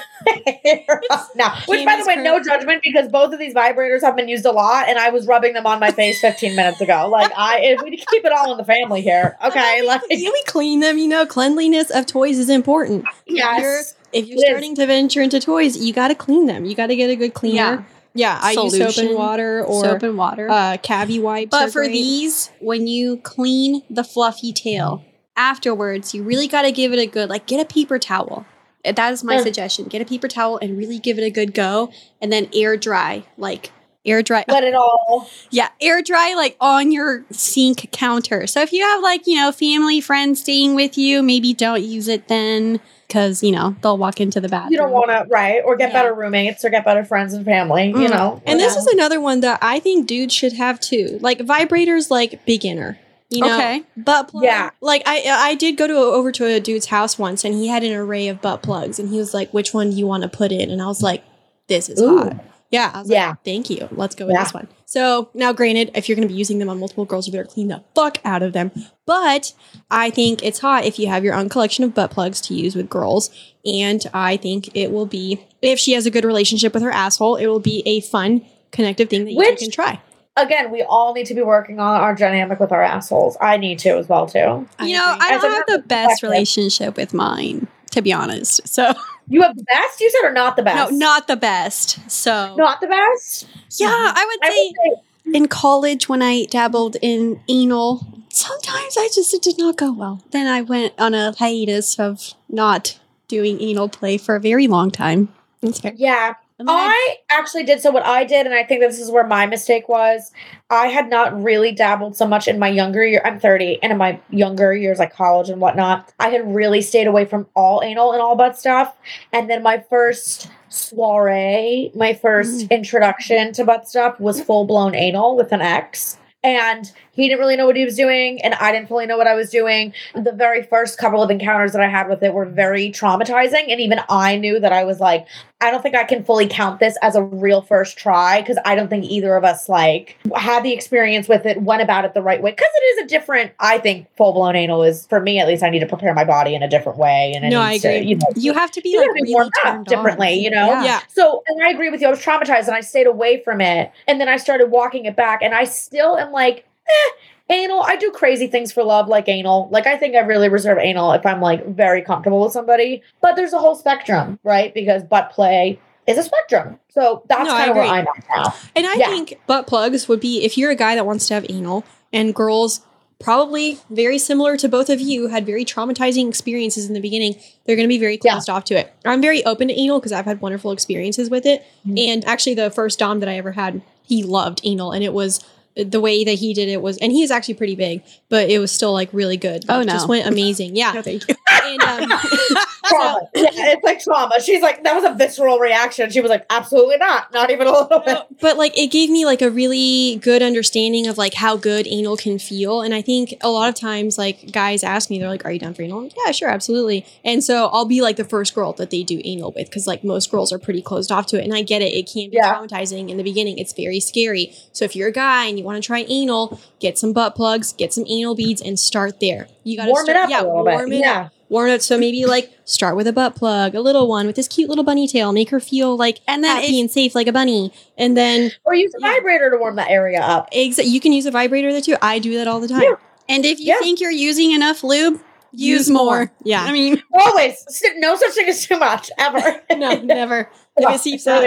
now, which by the Candy's way, no judgment because both of these vibrators have been used a lot, and I was rubbing them on my face 15 minutes ago. Like I, if we keep it all in the family here, okay? Like we clean them. You know, cleanliness of toys is important. yes, If you're starting to venture into toys, you got to clean them. You got to get a good cleaner. Yeah, Yeah, I use soap and water or soap and water. uh, cavi wipes. but for great. these, when you clean the fluffy tail afterwards, you really got to give it a good like get a paper towel. Uh, That is my Mm. suggestion. Get a paper towel and really give it a good go, and then air dry like. Air dry, let it all. yeah, air dry like on your sink counter. So if you have like, you know, family, friends staying with you, maybe don't use it then because, you know, they'll walk into the bathroom. You don't want to, right? Or get Yeah. better roommates, or get better friends and family. You Mm. know, And this Yeah. is another one that I think dudes should have too. Like vibrators, like beginner. You know, Okay. butt plug. Yeah. Like I, I did go to over to a dude's house once, and he had an array of butt plugs, and he was like, "Which one do you want to put in?" And I was like, "This is Ooh. hot." Yeah. I was Yeah. Like, Thank you. Let's go with Yeah. this one. So now, granted, if you're going to be using them on multiple girls, you better clean the fuck out of them. But I think it's hot if you have your own collection of butt plugs to use with girls. And I think it will be, if she has a good relationship with her asshole, it will be a fun, connective thing that you Which- can try. again, we all need to be working on our dynamic with our assholes. I need to as well too. You know, I As don't have the best relationship with mine, to be honest. So, You have the best, you said, or not the best? no, not the best. So, not the best. yeah, I would I say would say in college when I dabbled in anal, sometimes I just, it did not go well. Then I went on a hiatus of not doing anal play for a very long time. That's fair. yeah. I- actually did. So what I did, and I think this is where my mistake was, I had not really dabbled so much in my younger year. I'm 30, and in my younger years, like college and whatnot, I had really stayed away from all anal and all butt stuff. And then my first soiree, my first introduction to butt stuff was full blown anal with an X. And he didn't really know what he was doing, and I didn't fully know what I was doing. The very first couple of encounters that I had with it were very traumatizing, and even I knew that I was like, I don't think I can fully count this as a real first try because I don't think either of us like had the experience with it, went about it the right way. Because it is a different, I think, full blown anal is for me at least. I need to prepare my body in a different way, and it No, I needs to, agree. you know, you have to be you like really warmed up differently, on. you know? Yeah. Yeah. So, and I agree with you. I was traumatized and I stayed away from it. And then I started walking it back. And I still am like, eh, anal. I do crazy things for love, like anal. Like, I think I really reserve anal if I'm like very comfortable with somebody. But there's a whole spectrum, right? Because butt play is a spectrum. So that's No, kind of where. I'm at now. And I Yeah. think butt plugs would be if you're a guy that wants to have anal and girls probably very similar to both of you had very traumatizing experiences in the beginning they're going to be very Yeah. closed off to it i'm very open to anal because i've had wonderful experiences with it Mhm. and actually the first dom that i ever had he loved anal and it was the way that he did it was and he is actually pretty big but it was still like really good Oh, It no. just went amazing yeah thank you. and um, Trauma. yeah, it's like trauma. She's like, that was a visceral reaction. She was like, absolutely not. Not even a little bit. but like it gave me like a really good understanding of like how good anal can feel and i think a lot of times like guys ask me they're like are you down for anal yeah sure absolutely and so i'll be like the first girl that they do anal with because like most girls are pretty closed off to it and i get it it can be Yeah. traumatizing in the beginning it's very scary so if you're a guy and you want to try anal get some butt plugs get some anal beads and start there you gotta Warm start, it up yeah a little warm bit. it up Yeah. warm it up so maybe like start with a butt plug a little one with this cute little bunny tail make her feel like And then happy if- and safe like a bunny and then Or use a Yeah. vibrator to warm that area up. Exa- you can use a vibrator there too. I do that all the time. Yeah. And if you Yeah. think you're using enough lube, use, Use more. more. Yeah. I mean, Always. No such thing as too much, ever. No, never. If it seeps out,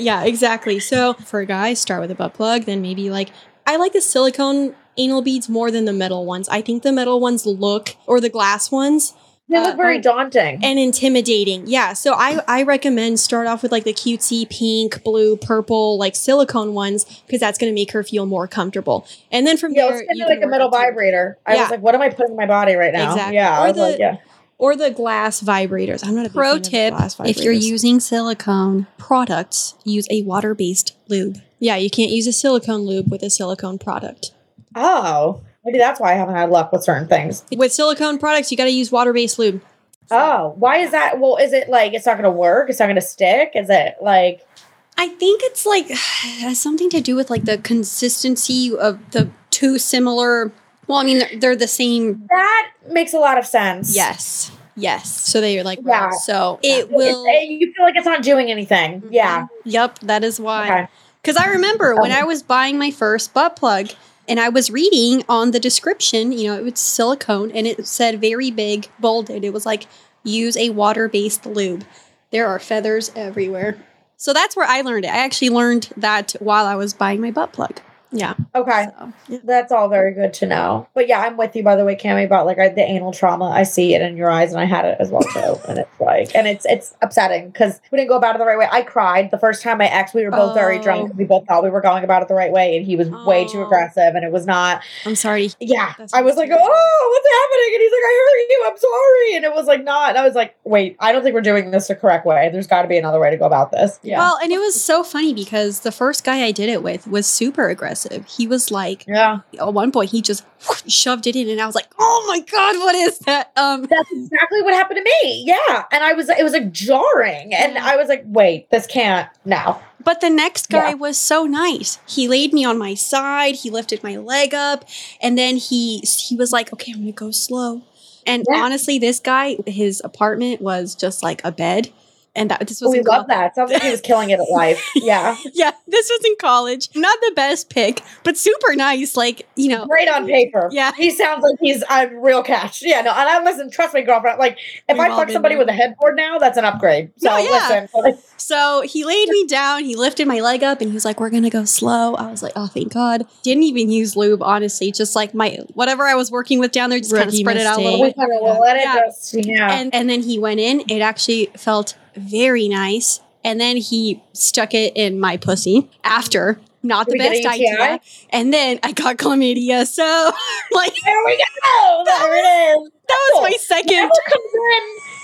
yeah, exactly. So for a guy, start with a butt plug, then maybe like I like the silicone anal beads more than the metal ones. I think the metal ones look or the glass ones They Uh, look very oh. daunting. and intimidating. Yeah, so I I recommend start off with like the cutesy pink, blue, purple, like silicone ones because that's going to make her feel more comfortable. And then from yeah, there, it's kind of like a metal vibrator. I Yeah. was like, what am I putting in my body right now? Exactly. Yeah, Or I was the- like, yeah. Or the glass vibrators. I'm not a big Pro fan of tip glass if you're using silicone products, use a water based lube. yeah, you can't use a silicone lube with a silicone product. Oh, maybe that's why I haven't had luck with certain things. With silicone products, you got to use water-based lube. Oh, why is that? Well, is it like it's not going to work? It's not going to stick? Is it like I think it's like it has something to do with like the consistency of the two similar. Well, I mean, they're, they're the same. that makes a lot of sense? Yes. Yes. So they are like, Yeah. So it will. you feel like it's not doing anything. Mm-hmm. Yeah. Yep. That is why. Okay. Because I remember when I was buying my first butt plug and I was reading on the description, you know, it was silicone and it said very big, bolded. It was like, use a water based lube. There are feathers everywhere. So that's where I learned it. I actually learned that while I was buying my butt plug. Yeah. Okay. So, That's all very good to know. But yeah, I'm with you by the way, Cami, about like I, the anal trauma. I see it in your eyes, and I had it as well too. and it's like, and it's it's upsetting because we didn't go about it the right way. I cried the first time I ex. We were both very Oh. drunk. We both thought we were going about it the right way, and he was way too Oh. aggressive, and it was not. I'm sorry. Yeah, That's I was like, oh, what's happening? And he's like, I hurt you. I'm sorry. And it was like not. And I was like, wait, I don't think we're doing this the correct way. There's got to be another way to go about this. Yeah. Well, and it was so funny because the first guy I did it with was super aggressive. He was like, yeah. at one point, he just shoved it in, and I was like, oh my God, what is that? Um, That's exactly what happened to me. Yeah. And I was, it was like jarring. And I was like, wait, this can't, now. But the next guy Yeah. was so nice. He laid me on my side. He lifted my leg up, and then he he was like, "Okay, I'm gonna go slow." And Yeah. honestly, this guy, his apartment was just like a bed, and that this oh, was we love col- that. Sounds like he was killing it at life. Yeah. Yeah, this was in college. Not the best pick, but super nice. Like you know, Great on paper. Yeah. He sounds like he's a real catch. Yeah, no, and I listen, trust me, girlfriend. Like if We've I fuck somebody there. with a headboard now, that's an upgrade. So No, yeah. listen. So he laid me down, he lifted my leg up, and he was like, We're gonna go slow. I was like, Oh, thank God. Didn't even use lube, honestly. Just like my whatever I was working with down there, just kind of Rookie spread it out a little bit. We kind of let it Yeah. yeah. And and then he went in. It actually felt very nice. And then he stuck it in my pussy after. Not the best idea. And then I got chlamydia. So like there we go. There it is. that was my second comes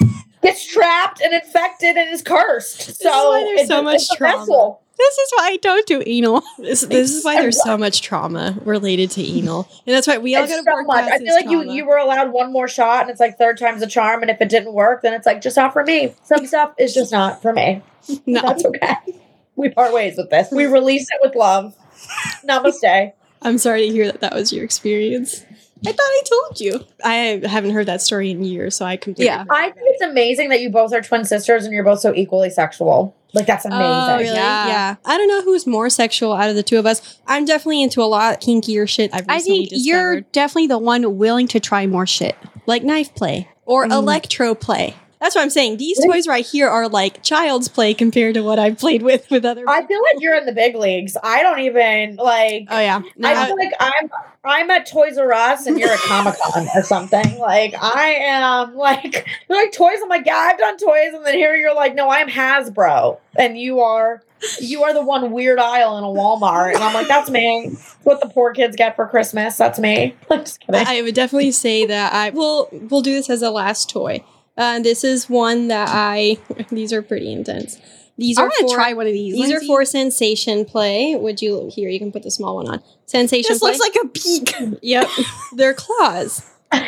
in gets trapped and infected and is cursed. So there's so much it's a trauma. vessel. This is why I don't do anal. This, this is why there's so much trauma related to anal, and that's why we all to so much. I feel like you trauma. you were allowed one more shot, and it's like third time's a charm. And if it didn't work, then it's like just not for me. Some stuff is just not for me. No. That's okay. We part ways with this. We release it with love. Namaste. I'm sorry to hear that that was your experience. I thought I told you. I haven't heard that story in years, so I completely. Yeah. I think it's amazing that you both are twin sisters and you're both so equally sexual. Like that's amazing. Oh, really? Yeah. Yeah. I don't know who's more sexual out of the two of us. I'm definitely into a lot kinkier shit. I've I recently think you're definitely the one willing to try more shit. like knife play or Mm. electro play. That's what I'm saying. These toys right here are like child's play compared to what I've played with with other. People. I feel like you're in the big leagues. I don't even like. oh yeah, I No, feel like I'm I'm at Toys R Us and you're at Comic Con or something. Like I am like you're like toys. I'm like yeah, I've done toys, and then here you're like no, I'm Hasbro, and you are you are the one weird aisle in a Walmart, and I'm like that's me. What the poor kids get for Christmas? That's me. I'm just kidding. I would definitely say that I will. We'll do this as a last toy. Uh, this is one that I. These are pretty intense. These I are want to for, try one of these. These are for sensation play. Would you here? You can put the small one on. Sensation. This play. looks like a peak. Yep, they're claws. so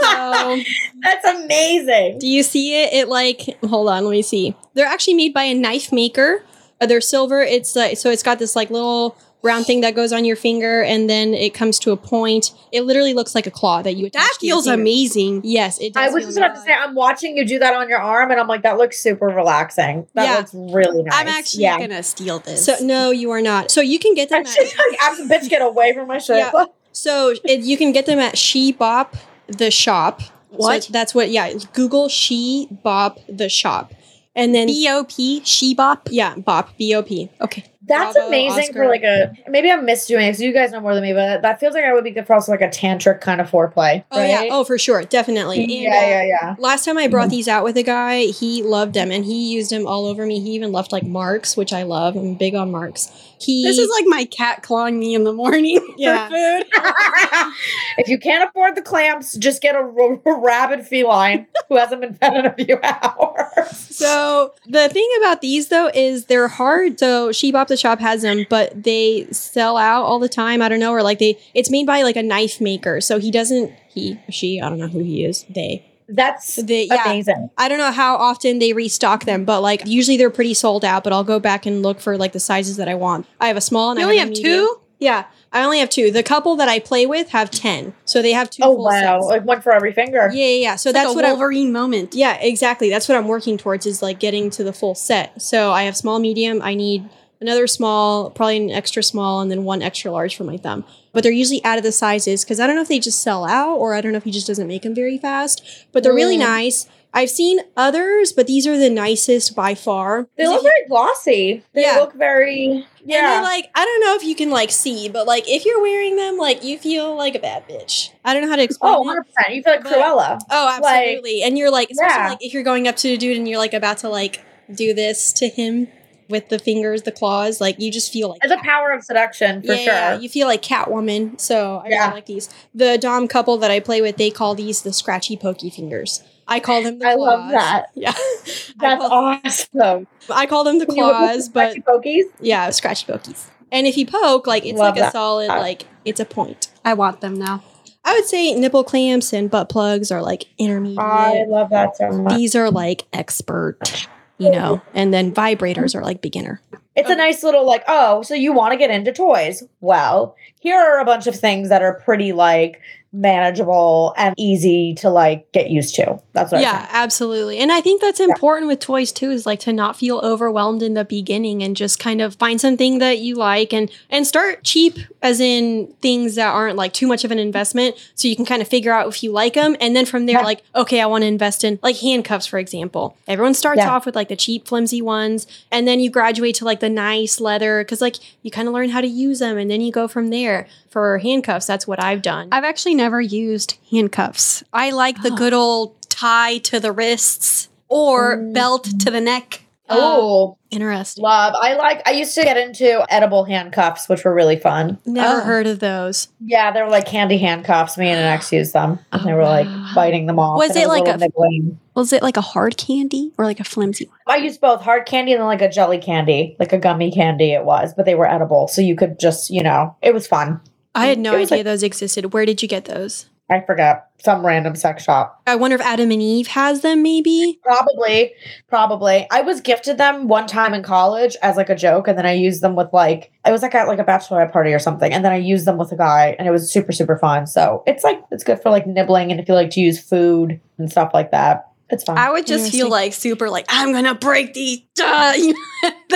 That's amazing. Do you see it? It like hold on, let me see. They're actually made by a knife maker. Uh, they're silver. It's like so it's got this like little round thing that goes on your finger, and then it comes to a point. It literally looks like a claw that you attach. That to feels finger. amazing. Yes, it. Does I was just about to say, I'm watching you do that on your arm, and I'm like, that looks super relaxing. That Yeah. looks really nice. I'm actually yeah. gonna steal this. So no, you are not. So you can get them. She's At, like, "Abs- bitch, get away from my shit. Yeah. so it, you can get them at She Bop the shop. What? So that's what? Yeah. Google She Bop the shop, and then B O P Shebop. yeah, Bop B O P. Okay. That's Bravo, amazing Oscar. for like a maybe I'm misdoing it because you guys know more than me, but that feels like I would be good for also like a tantric kind of foreplay. Oh yeah. Oh for sure, definitely. And, yeah, uh, yeah, yeah. Last time I brought these out with a guy, he loved them and he used them all over me. He even left like marks, which I love. I'm big on marks. He This is like my cat clawing me in the morning Yeah. for food. if you can't afford the clamps, just get a, r- a rabid feline who hasn't been fed in a few hours. So the thing about these though is they're hard. So She Bop the Shop has them, but they sell out all the time. I don't know, or like they it's made by like a knife maker. So he doesn't he she I don't know who he is. They That's they yeah. amazing. I don't know how often they restock them, but like usually they're pretty sold out. But I'll go back and look for like the sizes that I want. I have a small and You I only have, have two? Yeah, I only have two. The couple that I play with have ten, so they have two. Oh full wow, sets. like one for every finger. Yeah, yeah, yeah. So It's like that's a what I Wolverine moment. yeah, exactly. That's what I'm working towards is like getting to the full set. So I have small, medium. I need another small, probably an extra small, and then one extra large for my thumb. But they're usually out of the sizes because I don't know if they just sell out or I don't know if he just doesn't make them very fast. But they're really Mm. nice. I've seen others, but these are the nicest by far. They look very glossy. They Yeah. look very And yeah. they're like, I don't know if you can like see, but like if you're wearing them, like you feel like a bad bitch. I don't know how to explain oh, 100 percent. You feel like But- Cruella. Oh, Like- absolutely. and you're like, especially Yeah. like if you're going up to a dude and you're like about to like do this to him with the fingers, the claws, like you just feel like It's a power of seduction for yeah, sure. you feel like Catwoman. So I Yeah. really like these. The Dom couple that I play with, they call these the scratchy pokey fingers. I call them the I claws. love that. Yeah. I That's call, awesome. I call them the Can you look claws, but scratchy pokies? yeah, scratchy pokies. And if you poke, like it's Love like a solid, like it's a point. I want them now. I would say nipple clamps and butt plugs are like intermediate. I love that so much. These are like expert, you know, and then vibrators are like beginner. It's a nice little like, oh, so you want to get into toys? Well, here are a bunch of things that are pretty like manageable and easy to like get used to. That's what Yeah, think. absolutely. And I think that's important with toys too is like to not feel overwhelmed in the beginning and just kind of find something that you like and and start cheap as in things that aren't like too much of an investment so you can kind of figure out if you like them and then from there Yeah. like okay, I want to invest in like handcuffs for example. Everyone starts Yeah. off with like the cheap flimsy ones and then you graduate to like the nice leather cuz like you kind of learn how to use them and then you go from there. For handcuffs, that's what I've done. I've actually never used handcuffs. I like the good old tie to the wrists or Mm. belt to the neck. Oh, Interesting. love. I like I used to get into edible handcuffs, which were really fun. Never Oh. heard of those. Yeah, they were like candy handcuffs. Me and an ex used them. And Oh, they were like biting them off. Was it was like a- nibbling. Was it like a hard candy or like a flimsy one? I used both hard candy and then like a jelly candy, like a gummy candy it was, but they were edible. So you could just, you know, it was fun. I had no idea like- those existed. Where did you get those? I forgot. Some random sex shop. I wonder if Adam and Eve has them, maybe. Probably, probably. I was gifted them one time in college as like a joke, and then I used them with like it was like at like a bachelorette party or something, and then I used them with a guy, and it was super super fun. So it's like it's good for like nibbling, and if you like to use food and stuff like that, it's fun. I would just feel like super like I'm gonna break these. Duh.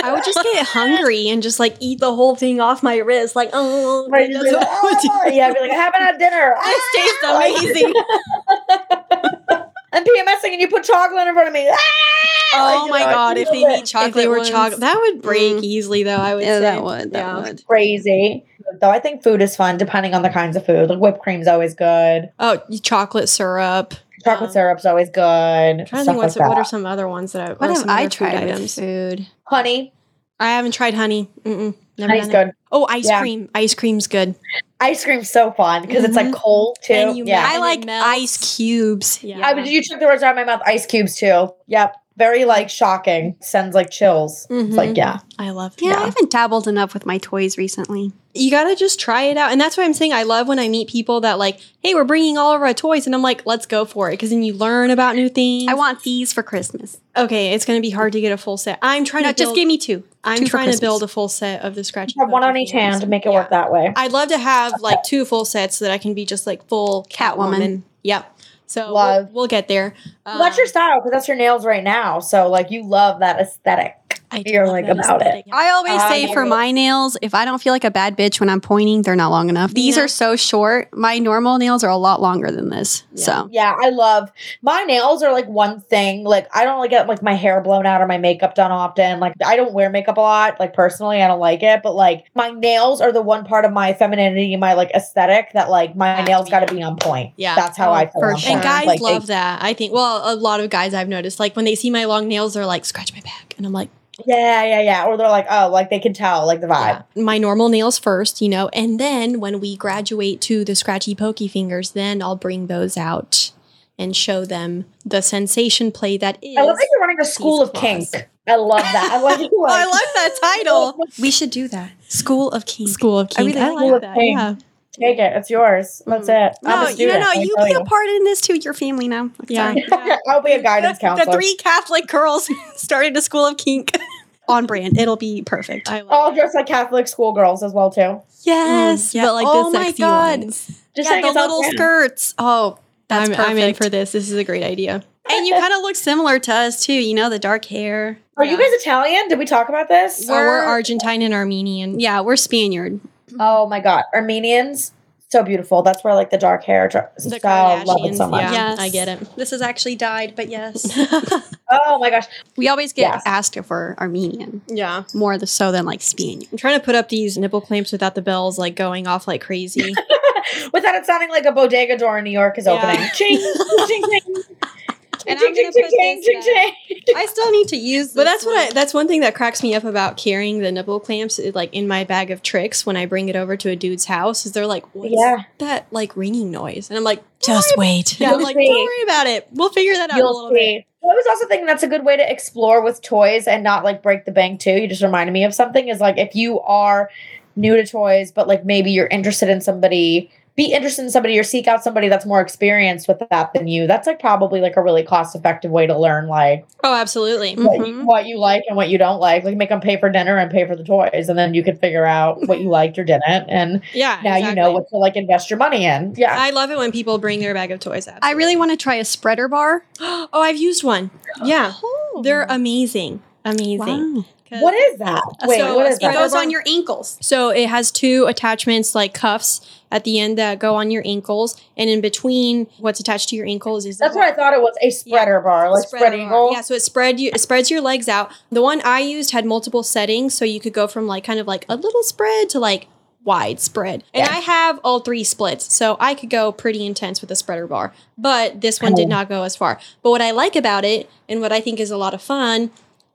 I would just get hungry and just like eat the whole thing off my wrist, like oh, Right, that's what like, I would do. "Ah," yeah, I'd be like, I haven't had dinner. This tastes Ah! Like- amazing. I'm PMSing and you put chocolate in front of me. Ah! Oh Like, my know, god, if they need chocolate, if they were chocolate, that would break Mm. easily, though. I would yeah, say that would. That Yeah. would. crazy. Though I think food is fun depending on the kinds of food. Like whipped cream's always good. Oh, chocolate syrup. Chocolate Um, syrup's always good. I'm trying to think what's, like what are some other ones that I, what have I other food tried items? food? Honey. I haven't tried honey. Mm-mm, never Honey's done it. good. Oh, ice Yeah. cream. Ice cream's good. Ice cream's so fun because it's like Mhm. cold too. And you yeah. I like ice cubes. Yeah. I, you took the words out of my mouth. Ice cubes too. Yep. Very like shocking. Sends like chills. It's Mhm. like, yeah. I love Yeah, that. I haven't dabbled enough with my toys recently. you gotta just try it out and that's why i'm saying i love when i meet people that like hey we're bringing all of our toys and i'm like let's go for it because then you learn about new things I want these for Christmas. okay it's gonna be hard to get a full set i'm trying No, to build, just give me two. i'm two trying to build a full set of the scratch Have one on each hand. Make it work that way. i'd love to have like two full sets so that i can be just like full Catwoman. catwoman yep so we'll, we'll get there Well, that's your Um, style because that's your nails right now. So like you love that aesthetic. I do You're like about it. I always Uh, say for my nails, if I don't feel like a bad bitch when I'm pointing, they're not long enough. These Yeah. are so short. My normal nails are a lot longer than this. Yeah. So Yeah, I love my nails are like one thing. Like I don't like get like my hair blown out or my makeup done often. Like I don't wear makeup a lot. Like personally, I don't like it. But like my nails are the one part of my femininity, and my like aesthetic that like my Have nails be got to be on point. Yeah. that's how Oh, I feel. sure. And guys Like, love they- that. I think. Well, a lot of guys I've noticed, like when they see my long nails, they're like, "Scratch my back," and I'm like, Yeah, yeah, yeah. Or they're like, oh, like they can tell like the vibe. yeah. my normal nails first, you know, and then when we graduate to the scratchy pokey fingers, then I'll bring those out and show them the sensation play that is. I love that you're running a school of claws. kink. I love that. I love. Oh, I love that title. we should do that. School of Kings. School of I Kink. really I, like like School of that. Kink. Yeah. Take it. It's yours. Mm-hmm. That's it. I'm No, a you student, know, let me you be a part in this too. Your family now. Yeah. Sorry. I'll be a guidance the, the three Catholic girls started a school of kink on brand. It'll be perfect. I love all dressed like Catholic schoolgirls as well too. Yes, Mm, but like oh the my sexy god, ones. Just yeah, the little brand. skirts. Oh, that's I'm, perfect. I'm in for this. This is a great idea. and you kind of look similar to us too. You know, the dark hair. Are you guys Italian? Did we talk about this? We're, we're We're- Argentine and Armenian. Yeah, we're Spaniard. Oh my god, Armenians, so beautiful. That's where like the dark hair. dr- The so love it Kardashians, so much. yeah. Yes. I get it. This is actually dyed, but yes, Oh my gosh, we always get Yes. asked if we're Armenian yeah. more the so than like Spaniard. I'm trying to put up these nipple clamps without the bells like going off like crazy. without it sounding like a bodega door in New York is Yeah. opening. Ching, ching, ching. And I'm gonna put ching, this ching, back. ching. I still need to use. But that's what I that's one thing that cracks me up about carrying the nipple clamps like in my bag of tricks when I bring it over to a dude's house is they're like, What's Yeah. that like ringing noise? And I'm like, Just wait. Yeah, I'm like, see. don't worry about it. We'll figure that out a You'll little bit. see. I was also thinking that's a good way to explore with toys and not like break the bank too. You just reminded me of something is like if you are new to toys, but like maybe you're interested in somebody, be interested in somebody or seek out somebody that's more experienced with that than you. That's like probably like a really cost effective way to learn like Oh, absolutely. What, you, Mhm. what you like and what you don't like. Like make them pay for dinner and pay for the toys, and then you can figure out what you liked or didn't, and Yeah. now you know what to like invest your money in. Yeah. I love it when people bring their bag of toys out. I really want to try a spreader bar. oh, I've used one. Yeah. They're amazing. Amazing. Wow. 'Cause- what is that? Wait, So what a is It that? goes on your ankles. So it has two attachments like cuffs at the end that go on your ankles, and in between what's attached to your ankles is That's what I thought it was a spreader bar, like spread eagle. Yeah, so it spread you it spreads your legs out. The one I used had multiple settings, so you could go from like kind of like a little spread to like wide spread. And Yeah. I have all three splits, so I could go pretty intense with a spreader bar. But this one did not go as far. But what I like about it and what I think is a lot of fun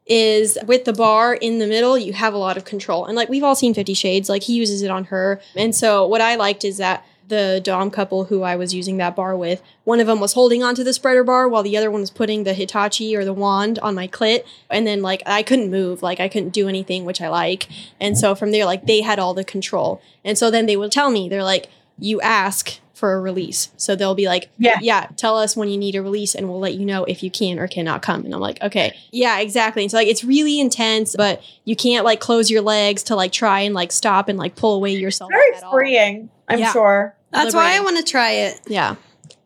is with the bar in the middle, you have a lot of control. And like we've all seen 50 Shades, like he uses it on her. And so what I liked is that the Dom couple who I was using that bar with, one of them was holding onto the spreader bar while the other one was putting the Hitachi or the wand on my clit. And then like I couldn't move, like I couldn't do anything, which I like. And so from there, like they had all the control. And so then they would tell me, they're like, you ask for a release. So they'll be like, Yeah. yeah, tell us when you need a release and we'll let you know if you can or cannot come. And I'm like, okay, yeah, exactly. And so like it's really intense, but you can't like close your legs to like try and like stop and like pull away yourself. Very at all. freeing, I'm Yeah. sure. That's why I want to try it. Yeah.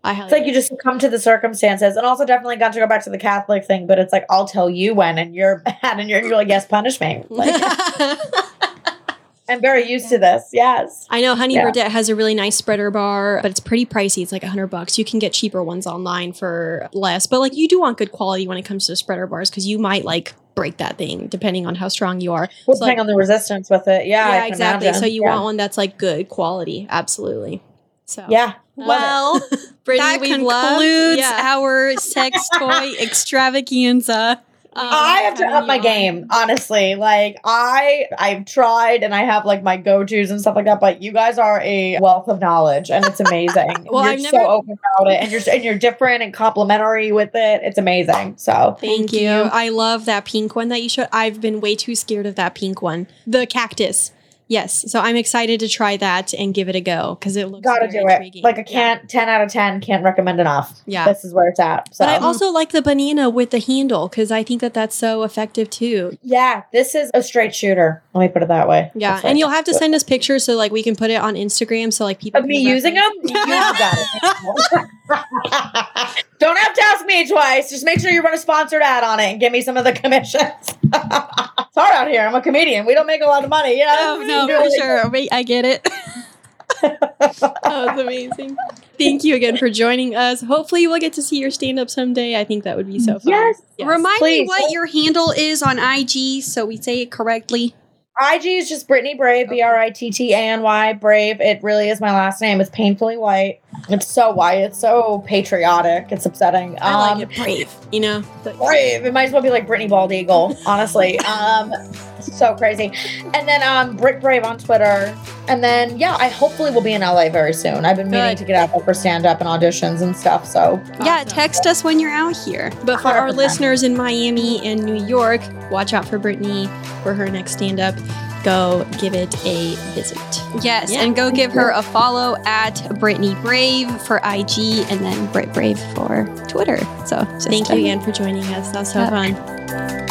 I highly It's like you just come to the circumstances, and also definitely got to go back to the Catholic thing. But it's like I'll tell you when, and you're bad, and you're, you're like, yes, punish me. Like I'm very used to this. Yes. I know Honey Yeah. Birdette has a really nice spreader bar, but it's pretty pricey. It's like a hundred bucks. You can get cheaper ones online for less, but like you do want good quality when it comes to spreader bars because you might like break that thing depending on how strong you are. Well, So, like- depending on the resistance with it. Yeah, yeah, exactly. imagine. So you yeah. want one that's like good quality. Absolutely. So Yeah. Well, Brittany, that we've concludes loved- yeah. our sex toy extravaganza. Um, I have to having up my game, honestly. Like I, I've tried, and I have like my go tos and stuff like that. But you guys are a wealth of knowledge, and it's amazing. Well, you're I've so never- open about it, and you're and you're different and complimentary with it. It's amazing. So Thank Thank you. you. I love that pink one that you showed. I've been way too scared of that pink one. The cactus. Yes. So I'm excited to try that and give it a go because it looks gotta do it. Like a can't. Ten out of ten. Can't recommend enough. Yeah. This is where it's at. So But I also like the banana with the handle because I think that that's so effective too. yeah, this is a straight shooter. Let me put it that way. Yeah, That's and you'll have to send us pictures so like we can put it on Instagram so like people Of can me using them? You got it. Don't have to ask me twice. Just make sure you run a sponsored ad on it and give me some of the commissions. It's hard out here. I'm a comedian. We don't make a lot of money. Yeah. Oh no, for sure. Wait, I get it. That was amazing. Thank you again for joining us. Hopefully, we'll get to see your stand up someday. I think that would be so fun. Yes. Remind please. me what your handle is on IG so we say it correctly. IG is just Brittany Brave, B R I T T A N Y Brave. It really is my last name. It's painfully white. It's so white. It's so patriotic. It's upsetting. I Um, like it brave, you know? Brave. It might as well be like Brittany Bald Eagle, honestly. um, so crazy. And then um, Brit Brave on Twitter. And then yeah, I hopefully will be in LA very soon. I've been meaning Good. to get out there for stand up and auditions and stuff. So Yeah, Awesome. text us when you're out here. But for our 100%. listeners in Miami and New York, watch out for Brittany for her next stand up. Go give it a visit. Yes, Yeah. and go give her a follow at Brittany Brave for IG and then Brit Brave for Twitter. So just Thank you again for joining us. That was so Yeah. fun.